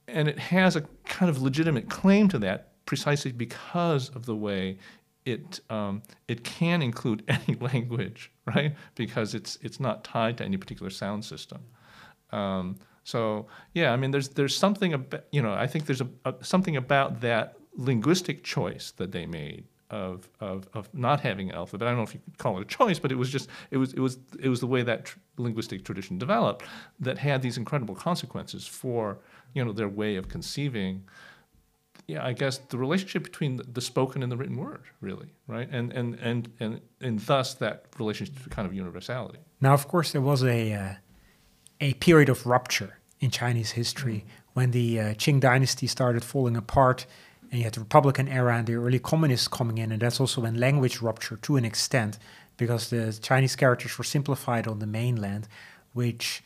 and it has a kind of legitimate claim to that precisely because of the way it um, it can include <laughs> any language, right? Because it's it's not tied to any particular sound system. Um, so yeah, I mean, there's there's something about you know I think there's a, a, something about that linguistic choice that they made of, of of not having an alphabet. I don't know if you could call it a choice, but it was just it was it was it was the way that tr- linguistic tradition developed that had these incredible consequences for you know their way of conceiving yeah, I guess the relationship between the spoken and the written word, really, right? And and and and and thus that relationship to kind of universality. Now, of course, there was a uh, a period of rupture in Chinese history mm. when the uh, Qing dynasty started falling apart, and you had the Republican era and the early communists coming in, and that's also when language ruptured to an extent because the Chinese characters were simplified on the mainland, which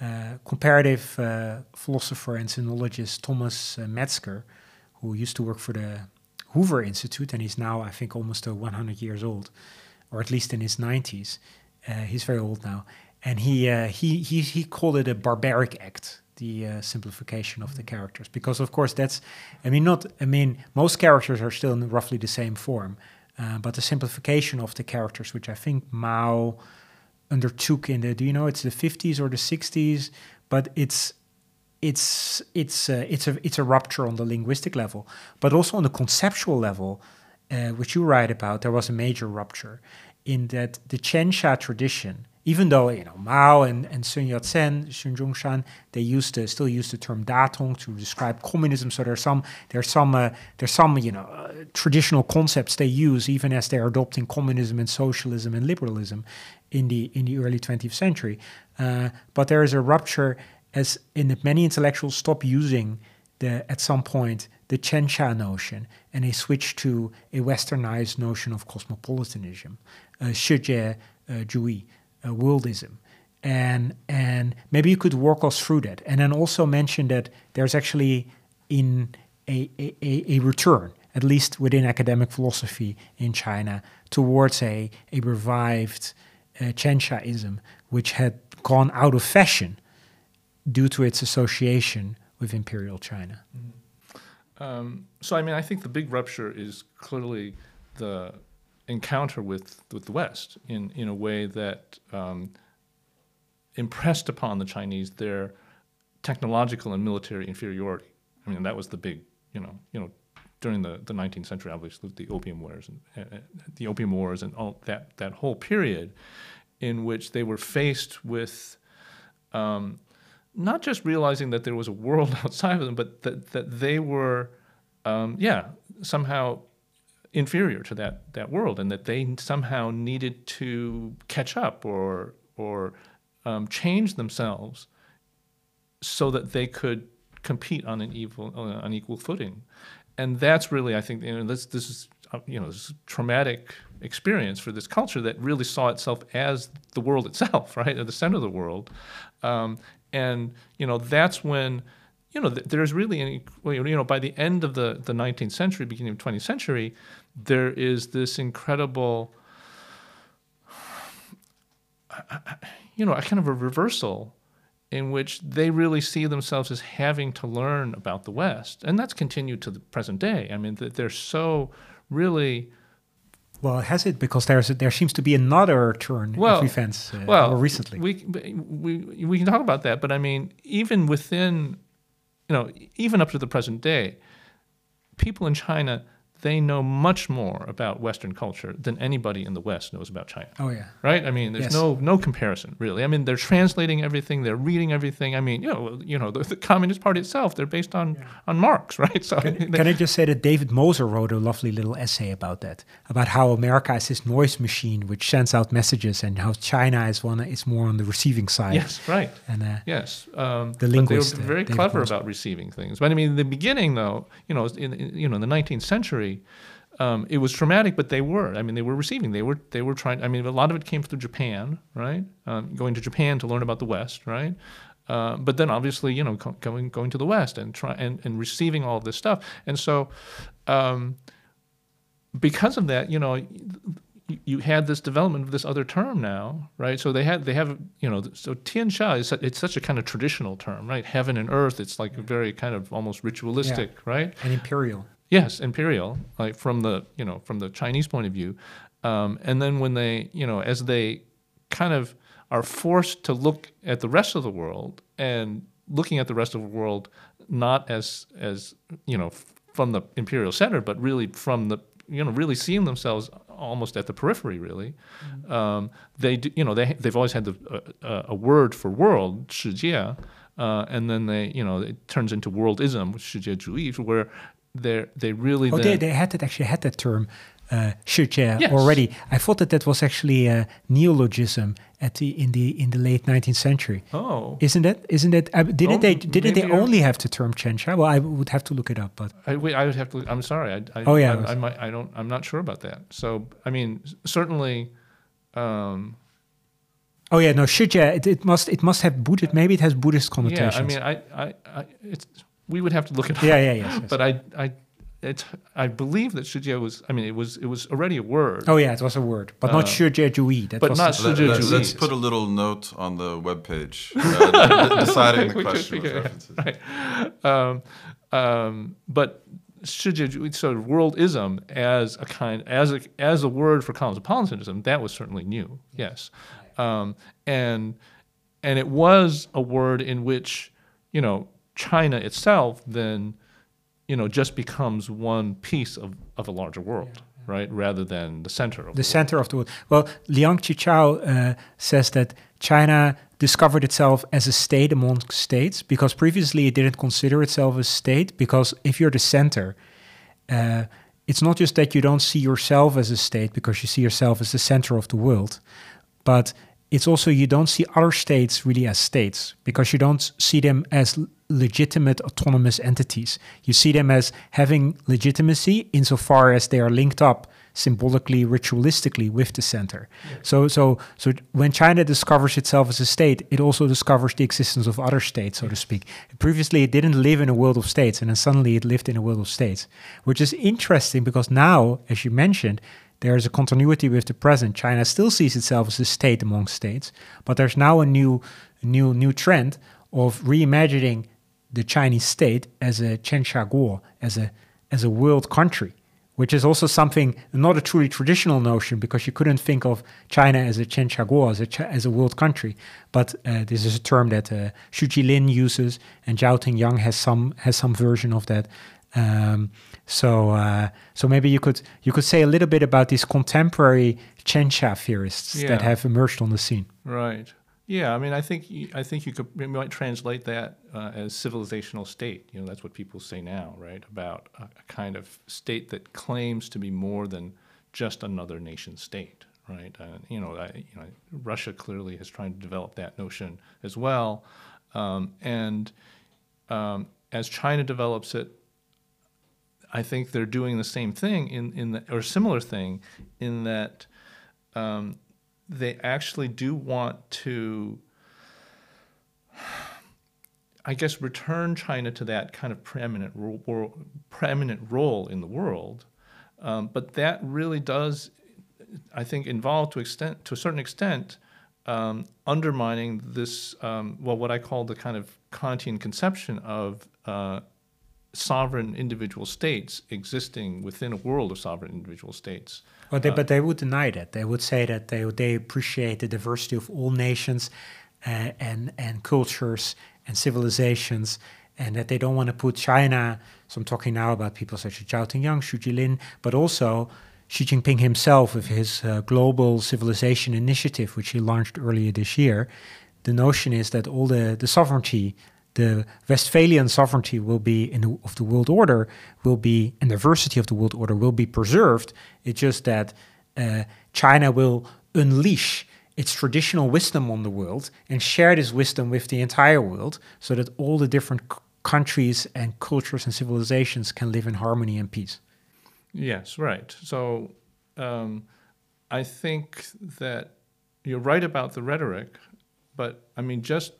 uh, comparative uh, philosopher and sinologist Thomas uh, Metzger, who used to work for the Hoover Institute, and he's now, I think, almost 100 years old, or at least in his 90s. Uh, he's very old now, and he uh, he he he called it a barbaric act the uh, simplification of the characters. Because of course that's i mean not i mean most characters are still in roughly the same form uh, but the simplification of the characters which i think mao undertook in the do you know it's the 50s or the 60s but it's it's it's uh, it's a it's a rupture on the linguistic level. But also on the conceptual level uh, which you write about there was a major rupture in that the Tianxia tradition even though you know Mao and, and Sun Yat-sen, Sun Zhongshan, they used to still use the term Datong to describe communism. So there's some there's some uh, there's some you know uh, traditional concepts they use even as they're adopting communism and socialism and liberalism in the in the early 20th century. Uh, but there is a rupture as in that many intellectuals stop using the at some point the Tianxia notion and they switch to a westernized notion of cosmopolitanism, uh, Shijie uh, Zhuyi uh, worldism. And, and maybe you could walk us through that. And then also mention that there's actually in a, a, a return, at least within academic philosophy in China, towards a, a revived uh, Tianxiaism, which had gone out of fashion due to its association with imperial China. Mm-hmm. Um, so, I mean, I think the big rupture is clearly the encounter with, with the West in, in a way that um, impressed upon the Chinese their technological and military inferiority. I mean, that was the big, you know, you know, during the, the 19th century, obviously, the Opium Wars and uh, the Opium Wars and all that that whole period, in which they were faced with um, not just realizing that there was a world <laughs> outside of them, but that that they were, um, yeah, somehow inferior to that that world, and that they somehow needed to catch up or or um, change themselves so that they could compete on an equal on equal footing, and that's really I think you know this this is uh, you know this traumatic experience for this culture that really saw itself as the world itself, <laughs> right, at the center of the world, um, and you know that's when you know, there's really any, you know, by the end of the, the 19th century, beginning of 20th century, there is this incredible, you know, a kind of a reversal in which they really see themselves as having to learn about the West. And that's continued to the present day. I mean, they're so really. Well, has it? Because there's there seems to be another turn well, of events uh, well, more recently. We, we, we can talk about that, but I mean, even within, you know, even up to the present day, people in China they know much more about Western culture than anybody in the West knows about China. Oh yeah. Right? I mean, there's yes. no no comparison really. I mean, they're translating everything, they're reading everything. I mean, you know, you know, the, the Communist Party itself, they're based on yeah. on Marx, <laughs> right? So can, can, I just say that David Moser wrote a lovely little essay about that, about how America is this noise machine which sends out messages, and how China is one is more on the receiving side. Yes, right. And uh, yes, um, the linguist. They were very uh, clever Moser. about receiving things. But I mean, in the beginning, though, you know, in, in you know, in the 19th century um, it was traumatic, but they were. I mean, they were receiving. They were. They were trying. I mean, a lot of it came through Japan, right? Um, going to Japan to learn about the West, right? Uh, but then obviously, you know, going going to the West and try and, and receiving all of this stuff. And so, um, because of that, you know, you, had this development of this other term now, right? So they had they have you know so Tianxia is it's such a kind of traditional term, right? Heaven and earth. It's like a very kind of almost ritualistic, yeah. right? And imperial. Yes, imperial, like from the you know from the Chinese point of view, um, and then when they you know as they kind of are forced to look at the rest of the world and looking at the rest of the world not as as you know from the imperial center, but really from the you know really seeing themselves almost at the periphery really mm-hmm. um, they do, you know they, they've always had the, uh, a word for world shijie uh, and then they you know it turns into worldism 世界主义, where they they really oh they, they had that actually had that term uh, Yes. already. I thought that that was actually a neologism at the in the in the late 19th century. Oh, Isn't that isn't that Uh, didn't Oh, they? Didn't they only have the term Tianxia? Well, I would have to look it up, but I, I would have to. I'm sorry. I, I, Oh, yeah, it I, might, I don't. I'm not sure about that. So I mean, certainly. Um, oh yeah, no, Shijie. It, it must it must have Buddhist. Maybe it has Buddhist connotations. yeah. I mean, I, I, I. It's. We would have to look it up. yeah, yeah, yes. yes. But I, I, it's. I believe that Shijie was. I mean, it was. It was already a word. oh yeah, it was a word, but not Uh, Shijie Jui. That but was not the- Let, Shijie us put a little note on the webpage <laughs> uh, d- deciding the <laughs> We could question with figure it references. Right. Um, um, but Shijie, so worldism as a kind, as a as a word for cosmopolitanism, that was certainly new. Yes, um, and and it was a word in which you know China itself then you know just becomes one piece of, of a larger world, right? Rather than the center of the center of the world. Well, Liang Qichao uh, says that China discovered itself as a state among states because previously it didn't consider itself a state. Because if you're the center, uh, it's not just that you don't see yourself as a state because you see yourself as the center of the world, but it's also you don't see other states really as states because you don't see them as legitimate autonomous entities. You see them as having legitimacy insofar as they are linked up symbolically, ritualistically with the center. So, so, so when China discovers itself as a state, it also discovers the existence of other states, so to speak. Previously, it didn't live in a world of states, and then suddenly it lived in a world of states, which is interesting because now, as you mentioned, there is a continuity with the present. China still sees itself as a state among states, but there's now a new, new, new trend of reimagining the Chinese state as a Guo, as a as a world country, which is also something not a truly traditional notion because you couldn't think of China as a Guo, as a as a world country. But uh, this is a term that uh, Xu Jilin uses, and Zhao Tingyang has some has some version of that. Um, so uh, so maybe you could you could say a little bit about these contemporary Tianxia theorists that have emerged on the scene. Right. Yeah. I mean, I think you, I think you could you might translate that uh, as civilizational state. You know, that's what people say now, right? About a, a kind of state that claims to be more than just another nation state, right? Uh, you know, I, you know, Russia clearly has tried to develop that notion as well, um, and um, as China develops it, I think they're doing the same thing in in the, or similar thing in that um, they actually do want to, I guess, return China to that kind of preeminent ro- wor- preeminent role in the world. Um, but that really does, I think, involve to extent to a certain extent. Um, undermining this, um, well, what I call the kind of Kantian conception of uh, sovereign individual states existing within a world of sovereign individual states. But they, but they would deny that. They would say that they they appreciate the diversity of all nations, uh, and and cultures and civilizations, and that they don't want to put China. So I'm talking now about people such as Zhao Tingyang, Xu Jilin, but also Xi Jinping himself with his uh, global civilization initiative, which he launched earlier this year. The notion is that all the the sovereignty the Westphalian sovereignty will be in the, of the world order will be and diversity of the world order will be preserved. It's just that uh, China will unleash its traditional wisdom on the world and share this wisdom with the entire world, so that all the different countries and cultures and civilizations can live in harmony and peace. Yes, right. So um, I think that you're right about the rhetoric, but I mean, just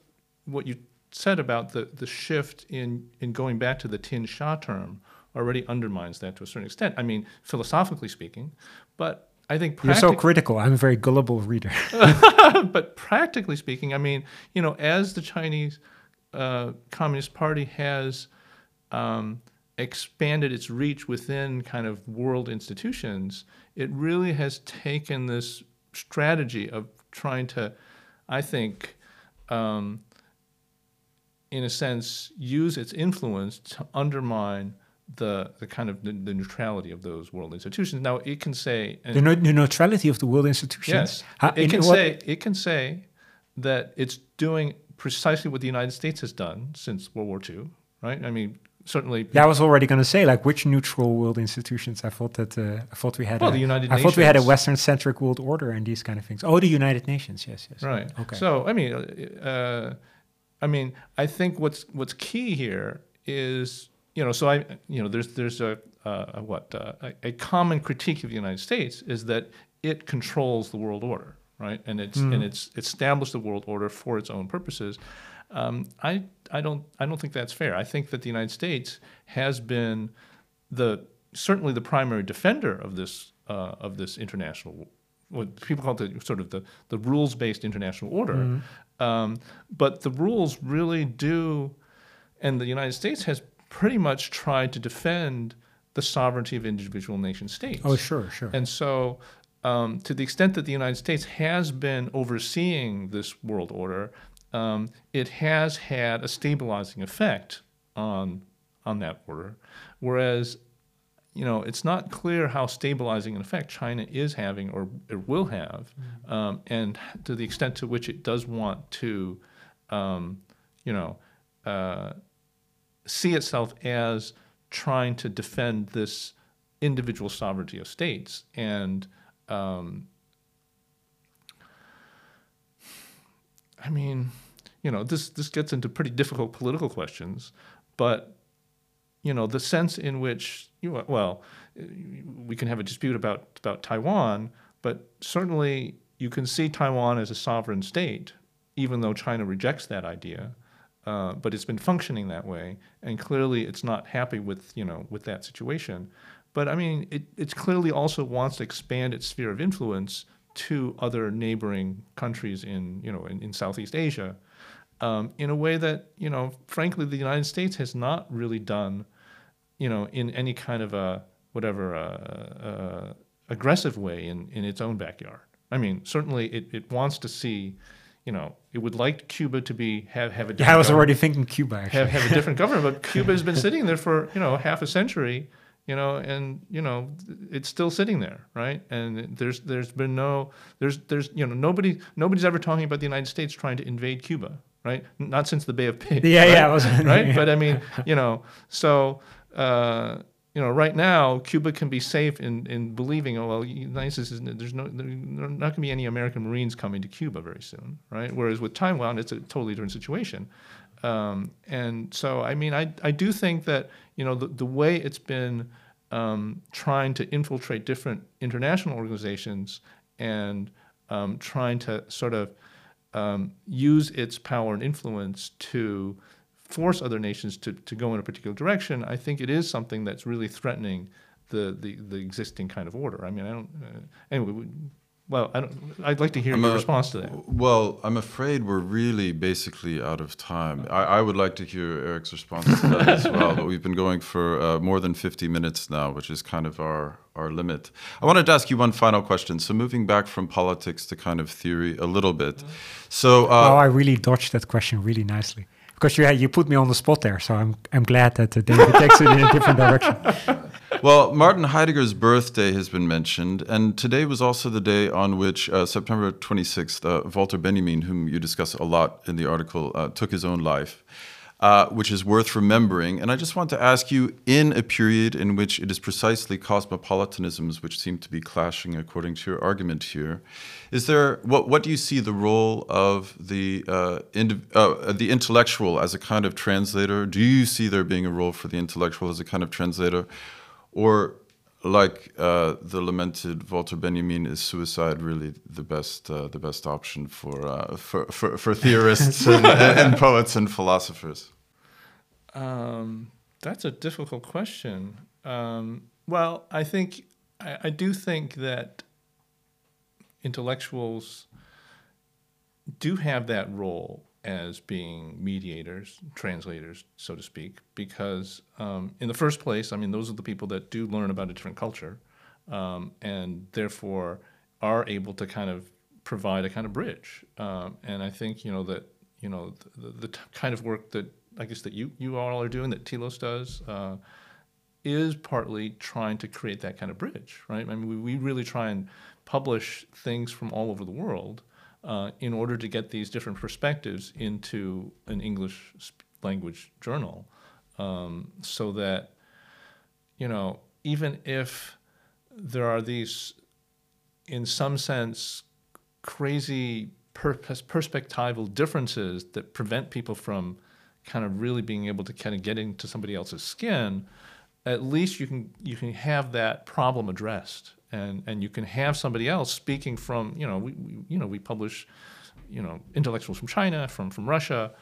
what you said about the, the shift in, in going back to the Tianxia term already undermines that to a certain extent. I mean, philosophically speaking, but I think You're so critical. I'm a very gullible reader. <laughs> <laughs> but practically speaking, I mean, you know, as the Chinese uh, Communist Party has um, expanded its reach within kind of world institutions, it really has taken this strategy of trying to, I think, um, in a sense, use its influence to undermine the, the kind of the, the neutrality of those world institutions. Now, it can say, the, no, the neutrality of the world institutions. Yes, How- it can what- say it can say that it's doing precisely what the United States has done since World War II, right? I mean, certainly. Yeah, I was already going to say, like, which neutral world institutions? I thought that uh, I thought we had. Well, a, the United I thought we had a Western-centric world order and these kind of things. Oh, the United Nations. Yes, yes. Right. Okay. So I mean, uh, I mean, I think what's what's key here is you know, so I you know, there's there's a, uh, a what uh, a, a common critique of the United States is that it controls the world order, right? And it's and it's established the world order for its own purposes. Um, I I don't I don't think that's fair. I think that the United States has been the certainly the primary defender of this uh, of this international what people call it the sort of the, the rules based international order. Um, but the rules really do, and the United States has pretty much tried to defend the sovereignty of individual nation states. Oh, sure, sure. And so, um, to the extent that the United States has been overseeing this world order, um, it has had a stabilizing effect on on that order. Whereas, you know, it's not clear how stabilizing an effect China is having or, it will have, um, and to the extent to which it does want to, um, you know, uh, see itself as trying to defend this individual sovereignty of states and um, I mean, you know, this this gets into pretty difficult political questions, but you know, the sense in which you well, we can have a dispute about about Taiwan, but certainly you can see Taiwan as a sovereign state, even though China rejects that idea. Uh, but it's been functioning that way, and clearly it's not happy with you know with that situation. But I mean, it it clearly also wants to expand its sphere of influence to other neighboring countries in you know in, in Southeast Asia, um, in a way that you know frankly the United States has not really done, you know, in any kind of a whatever uh, uh, aggressive way in in its own backyard. I mean, certainly it, it wants to see, you know, it would like Cuba to be have have a. yeah, I was different already thinking Cuba. Actually. have, have a different <laughs> government. But Cuba has been sitting there for you know half a century, you know, and you know it's still sitting there, right? And there's there's been no there's there's you know nobody nobody's ever talking about the United States trying to invade Cuba, right? Not since the Bay of Pigs. Yeah, right? yeah, I was- right. <laughs> But I mean, you know, so. Uh, you know, right now Cuba can be safe in, in believing, oh well, States is there's no there not going to be any American Marines coming to Cuba very soon, right? Whereas with Taiwan, it's a totally different situation. Um, and so, I mean, I, I do think that, you know, the, the way it's been um, trying to infiltrate different international organizations and um, trying to sort of um, use its power and influence to force other nations to, to go in a particular direction, I think it is something that's really threatening the, the, the existing kind of order. I mean, I don't, uh, anyway, we, well, I don't, I'd like to hear I'm your a- response to that. Well, I'm afraid we're really basically out of time. I, I would like to hear Eric's response to that as well, but we've been going for uh, more than 50 minutes now, which is kind of our, our limit. I wanted to ask you one final question. So, moving back from politics to kind of theory a little bit. So, oh, uh, I really dodged that question really nicely because you you put me on the spot there. So I'm I'm glad that uh, David takes it in a different <laughs> direction. Well, Martin Heidegger's birthday has been mentioned, and today was also the day on which, uh, September 26th, uh, Walter Benjamin, whom you discuss a lot in the article, uh, took his own life, uh, which is worth remembering. And I just want to ask you in a period in which it is precisely cosmopolitanisms which seem to be clashing, according to your argument here, is there what, what do you see the role of the, uh, uh, the intellectual as a kind of translator? Do you see there being a role for the intellectual as a kind of translator? Or, like uh, the lamented Walter Benjamin, is suicide really the best uh, the best option for uh, for, for, for theorists <laughs> and, and poets and philosophers? Um, that's a difficult question. Um, well, I think I, I do think that intellectuals do have that role as being mediators, translators, so to speak, because um, in the first place, I mean, those are the people that do learn about a different culture, um, and therefore are able to kind of provide a kind of bridge. Um, and I think you know that you know the, the, t- kind of work that I guess that you you all are doing, that Telos does. Uh, is partly trying to create that kind of bridge, right? I mean, we, we really try and publish things from all over the world uh, in order to get these different perspectives into an English language journal. um, so that you know even if there are these in some sense crazy per- perspectival differences that prevent people from kind of really being able to kind of get into somebody else's skin at least you can you can have that problem addressed. And and you can have somebody else speaking from you know we, we you know we publish you know intellectuals from China from from Russia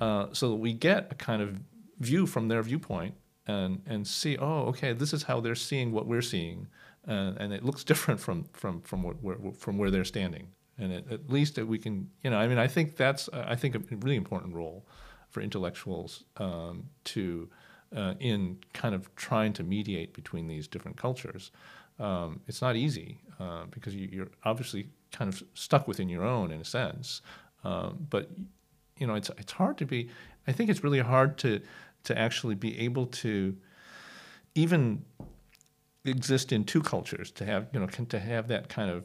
uh, so that we get a kind of view from their viewpoint and and see oh okay this is how they're seeing what we're seeing. Uh, and it looks <laughs> different from from from what, where from where they're standing. And it, at least we can you know I mean I think that's I think a really important role for intellectuals um, to uh, in kind of trying to mediate between these different cultures. Um, it's not easy uh, because you, are obviously kind of stuck within your own in a sense. Um, but you know, it's it's hard to be. I think it's really hard to to actually be able to even exist in two cultures to have you know to have that kind of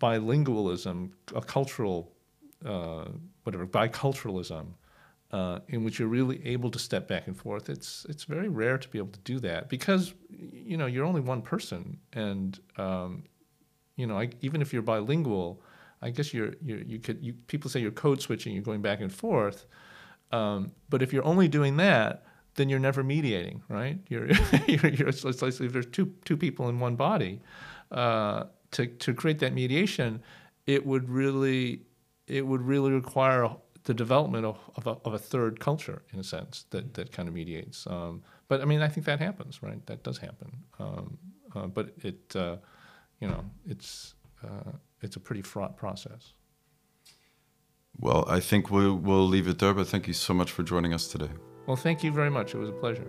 bilingualism, a cultural uh, whatever biculturalism uh, in which you're really able to step back and forth. It's it's very rare to be able to do that because you know you're only one person, and um, you know I, even if you're bilingual, I guess you're, you're you could you, people say you're code switching, you're going back and forth, um, but if you're only doing that, then you're never mediating, right? You're, <laughs> you're, you're it's like if there's two two people in one body, uh, to to create that mediation, it would really it would really require the development of, of, a, of a third culture in a sense that, that kind of mediates. Um, but I mean, I think that happens, right? That does happen. Um, uh, but it, uh, you know, it's uh, it's a pretty fraught process. Well, I think we'll, we'll leave it there. But thank you so much for joining us today. Well, thank you very much. It was a pleasure.